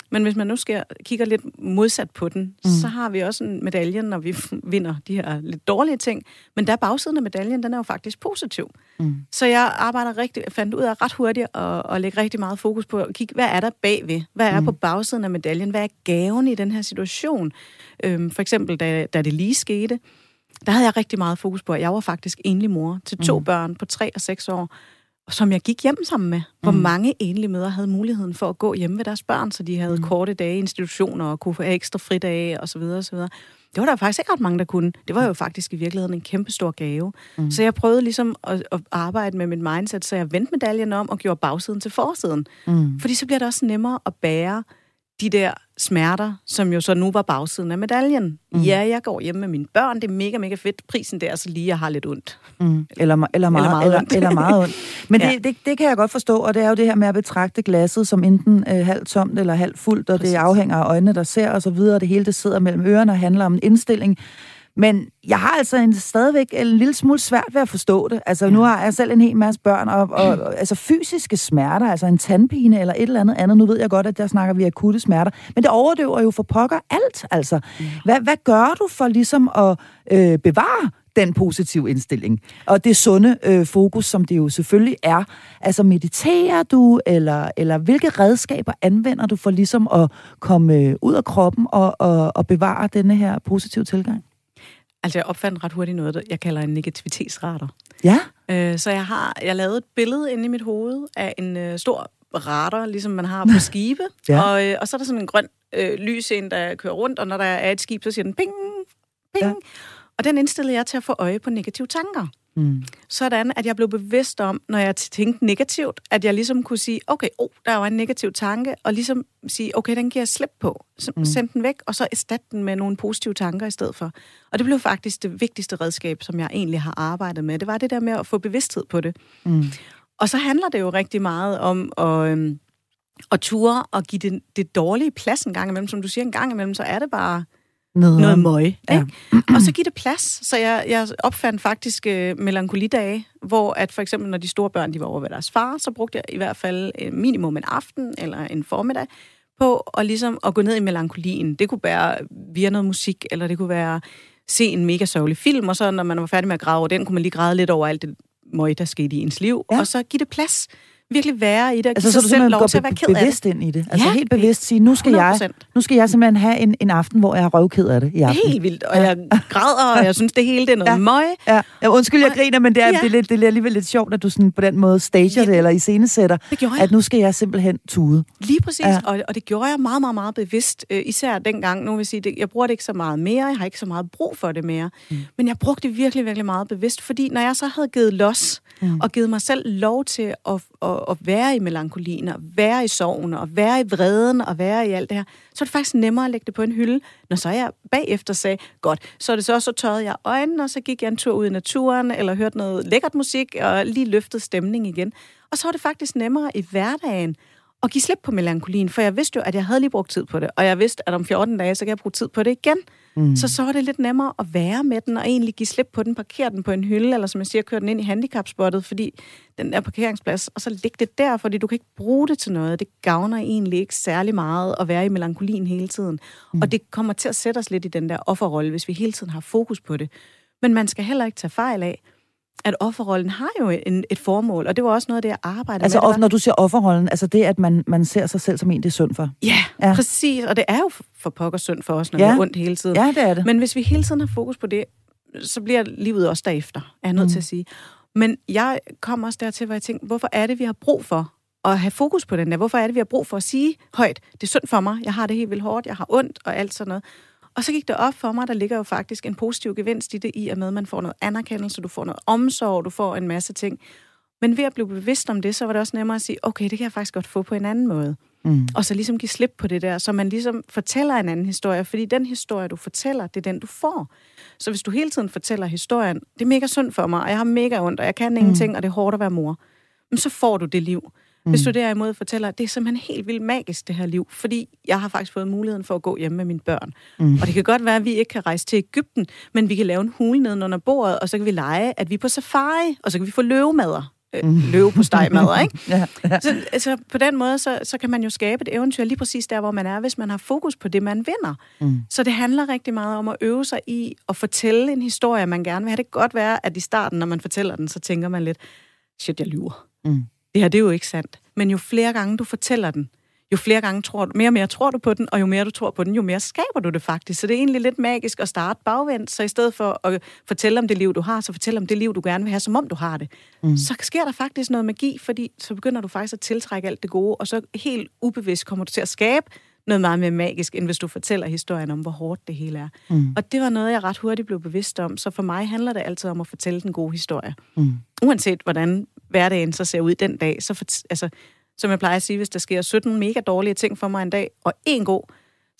Men hvis man nu skal kigger lidt modsat på den, mm. så har vi også en medalje, når vi vinder de her lidt dårlige ting. Men der bagsiden af medaljen, den er jo faktisk positiv. Mm. Så jeg arbejder rigtig, fandt ud af ret hurtigt at, at lægge rigtig meget fokus på at kigge, hvad er der bagved? Hvad er mm. på bagsiden af medaljen? Hvad er gaven i den her situation? Øhm, for eksempel, da, da det lige skete, der havde jeg rigtig meget fokus på, at jeg var faktisk enlig mor til to mm. børn på 3 og 6 år, som jeg gik hjem sammen med. Hvor Mm. mange enlige mødre havde muligheden for at gå hjem ved deres børn, så de havde mm. korte dage i institutioner og kunne få ekstra fridage osv. osv. Det var der faktisk ikke ret mange, der kunne. Det var jo faktisk i virkeligheden en kæmpe stor gave. Mm. Så jeg prøvede ligesom at, at arbejde med mit mindset, så jeg vendte medaljen om og gjorde bagsiden til forsiden. Mm. Fordi så bliver det også nemmere at bære de der smerter, som jo så nu var bagsiden af medaljen. Mm. Ja, jeg går hjem med mine børn, det er mega, mega fedt. Prisen der er så lige, jeg har lidt ondt. Mm. Eller, eller, meget, eller, meget eller, ondt. eller meget ondt. Men Ja. det, det, det kan jeg godt forstå, og det er jo det her med at betragte glasset som enten øh, halvt tomt eller halvt fuldt, og Præcis. det afhænger af øjnene, der ser og så videre, og det hele det sidder mellem ørerne og handler om en indstilling. Men jeg har altså en, stadigvæk en lille smule svært ved at forstå det. Altså, ja. nu har jeg selv en hel masse børn, og, og, og altså fysiske smerter, altså en tandpine eller et eller andet andet. Nu ved jeg godt, at der snakker vi akutte smerter, men det overdøver jo for pokker alt, altså. Hvad, hvad gør du for ligesom at øh, bevare den positive indstilling. Og det sunde øh, fokus, som det jo selvfølgelig er. Altså mediterer du, eller, eller hvilke redskaber anvender du for ligesom at komme øh, ud af kroppen og, og, og bevare denne her positive tilgang? Altså, jeg opfandt ret hurtigt noget, jeg kalder en negativitetsradar. Ja? Øh, så jeg har jeg lavede et billede inde i mit hoved af en øh, stor radar, ligesom man har på skibe. Ja. og, øh, og så er der sådan en grøn øh, lys ind, der kører rundt, og når der er et skib, så siger den ping, ping. Ja. Og den indstillede jeg til at få øje på negative tanker. Mm. Sådan, at jeg blev bevidst om, når jeg tænkte negativt, at jeg ligesom kunne sige, okay, oh, der var en negativ tanke, og ligesom sige, okay, den giver jeg slip på. Så mm. Send den væk, og så erstatte den med nogle positive tanker i stedet for. Og det blev faktisk det vigtigste redskab, som jeg egentlig har arbejdet med. Det var det der med at få bevidsthed på det. Mm. Og så handler det jo rigtig meget om at, øhm, at ture og give det, det dårlige plads en gang imellem. Som du siger, en gang imellem, så er det bare Nederen. noget møg. Ja. Ikke? Og så give det plads. Så jeg, jeg opfandt faktisk øh, melankoliedage, hvor at for eksempel, når de store børn de var over ved deres far, så brugte jeg i hvert fald øh, minimum en aften eller en formiddag på at, ligesom, at gå ned i melankolien. Det kunne være via noget musik, eller det kunne være se en mega sørgelig film, og så når man var færdig med at grave den, kunne man lige græde lidt over alt det møg, der skete i ens liv, Ja. ja. og så give det plads. Virkelig være i det, og altså, så sig du selv lov til at være ked af det. bevidst ind i det. Altså Ja, helt bevidst sige, nu skal, jeg, 100%. nu skal jeg simpelthen have en, en aften, hvor jeg er røvked af det i aften. Helt vildt, og jeg græder, og jeg synes, det hele det er noget Ja. møg. Ja. ja, undskyld, jeg griner, men det er, Ja. det, er lidt, det er alligevel lidt sjovt, at du sådan på den måde stager Ja. det, eller iscenesætter, Det jeg. at nu skal jeg simpelthen tude. Lige præcis, ja. og, og det gjorde jeg meget, meget, meget bevidst, øh, især dengang. Nu vil jeg sige, det, jeg bruger det ikke så meget mere, jeg har ikke så meget brug for det mere, mm. men jeg brugte det virkelig, virkelig meget bevidst, fordi når jeg så havde givet los, mm. og givet mig selv lov til at, at, at være i melankolien, og være i sorgen, og være i vreden, og være i alt det her, så er det faktisk nemmere at lægge det på en hylde, når så jeg bagefter sagde, godt, så er det så, så tørrede jeg øjnene, og så gik jeg en tur ud i naturen, eller hørte noget lækkert musik, og lige løftede stemning igen. Og så var det faktisk nemmere i hverdagen at give slip på melankolien, for jeg vidste jo, at jeg havde lige brugt tid på det, og jeg vidste, at om 14 dage, så kan jeg bruge tid på det igen. Mm. Så så var det lidt nemmere at være med den, og egentlig give slip på den, parkere den på en hylde, eller som jeg siger, køre den ind i handicapspottet, fordi den der parkeringsplads, og så ligge det der, fordi du kan ikke bruge det til noget. Det gavner egentlig ikke særlig meget at være i melankolien hele tiden. Mm. Og det kommer til at sætte os lidt i den der offerrolle, hvis vi hele tiden har fokus på det. Men man skal heller ikke tage fejl af, at offerrollen har jo en, et formål, og det var også noget af det, jeg arbejdede Altså, med. Var- når du siger offerrollen, altså det, at man, man ser sig selv som en, det er synd for. Ja, Ja. præcis. Og det er jo for pokker synd for os, når Ja. vi har ondt hele tiden. Ja, det er det. Men hvis vi hele tiden har fokus på det, så bliver livet også derefter, er jeg nødt mm. til at sige. Men jeg kom også dertil, hvor jeg tænkte, hvorfor er det, vi har brug for at have fokus på den der? Hvorfor er det, vi har brug for at sige højt, det er synd for mig, jeg har det helt vildt hårdt, jeg har ondt og alt sådan noget. Og så gik det op for mig, der ligger jo faktisk en positiv gevinst i det, i og med, at man får noget anerkendelse, du får noget omsorg, du får en masse ting. Men ved at blive bevidst om det, så var det også nemmere at sige, okay, det kan jeg faktisk godt få på en anden måde. Mm. Og så ligesom give slip på det der, så man ligesom fortæller en anden historie, fordi den historie, du fortæller, det er den, du får. Så hvis du hele tiden fortæller historien, det er mega synd for mig, og jeg har mega ondt, og jeg kan ingenting, og det er hårdt at være mor, men så får du det liv. Hvis du derimod fortæller, det er simpelthen helt vildt magisk, det her liv, fordi jeg har faktisk fået muligheden for at gå hjem med mine børn. Mm. Og det kan godt være, at vi ikke kan rejse til Ægypten, men vi kan lave en hule neden under bordet, og så kan vi lege, at vi er på safari, og så kan vi få løvemader. Øh, løve på stegmader, ikke? Ja, ja. Så altså, på den måde, så, så kan man jo skabe et eventyr lige præcis der, hvor man er, hvis man har fokus på det, man vinder. Mm. Så det handler rigtig meget om at øve sig i at fortælle en historie, man gerne vil have. Det kan godt være, at i starten, når man fortæller den, så tænker man lidt, shit, jeg lyver. Mm. Det her, det er jo ikke sandt. Men jo flere gange du fortæller den, jo flere gange tror du, mere og mere tror du på den, og jo mere du tror på den, jo mere skaber du det faktisk. Så det er egentlig lidt magisk at starte bagvendt, så i stedet for at fortælle om det liv, du har, så fortæl om det liv, du gerne vil have, som om du har det. Mm. Så sker der faktisk noget magi, fordi så begynder du faktisk at tiltrække alt det gode, og så helt ubevidst kommer du til at skabe noget meget mere magisk, end hvis du fortæller historien om, hvor hårdt det hele er. Mm. Og det var noget, jeg ret hurtigt blev bevidst om, så for mig handler det altid om at fortælle den gode historie. Mm. Uanset hvordan hverdagen så ser ud den dag, så for, altså, som jeg plejer at sige, hvis der sker 17 mega dårlige ting for mig en dag, og en god,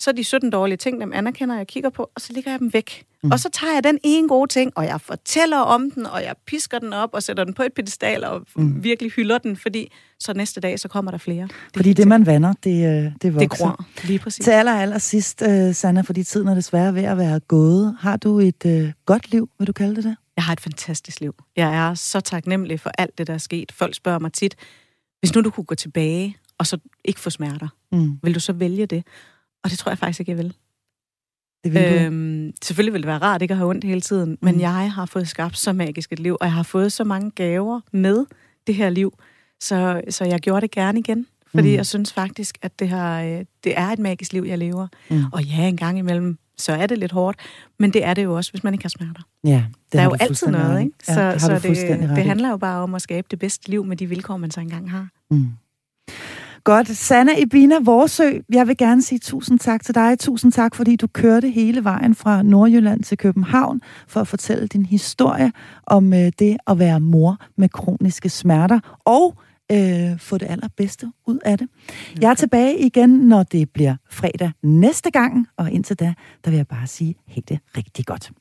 så er de 17 dårlige ting, dem anerkender jeg, kigger på, og så ligger jeg dem væk. Mm. Og så tager jeg den ene gode ting, og jeg fortæller om den, og jeg pisker den op, og sætter den på et pedestal, og mm. virkelig hylder den, fordi så næste dag, så kommer der flere. Det Fordi det, man vander, det, øh, det vokser. det gror, lige præcis. Til aller, aller sidst, uh, Sanna, fordi tiden er desværre ved at være gået. Har du et uh, godt liv, vil du kalde det det? Jeg har et fantastisk liv. Jeg er så taknemmelig for alt det, der er sket. Folk spørger mig tit, hvis nu du kunne gå tilbage, og så ikke få smerter, Mm. vil du så vælge det? Og det tror jeg faktisk ikke, jeg vil. Det vil du. Øhm, selvfølgelig vil det være rart ikke at have ondt hele tiden, men Mm. jeg har fået skabt så magisk et liv, og jeg har fået så mange gaver med det her liv, så, så jeg gjorde det gerne igen. Fordi Mm. jeg synes faktisk, at det, har, øh, det er et magisk liv, jeg lever. Mm. Og ja, en gang imellem, så er det lidt hårdt, men det er det jo også, hvis man ikke har smerter. Ja, det Der er jo altid noget, ikke? Ja, Så, det så det, det handler jo bare om at skabe det bedste liv med de vilkår, man så engang har. Mm. Godt. Sanna Ibina Vorsø, jeg vil gerne sige tusind tak til dig. Tusind tak, fordi du kørte hele vejen fra Nordjylland til København for at fortælle din historie om øh, det at være mor med kroniske smerter og øh, få det allerbedste ud af det. Jeg er tilbage igen, når det bliver fredag næste gang, og indtil da, der vil jeg bare sige, helt det rigtig godt.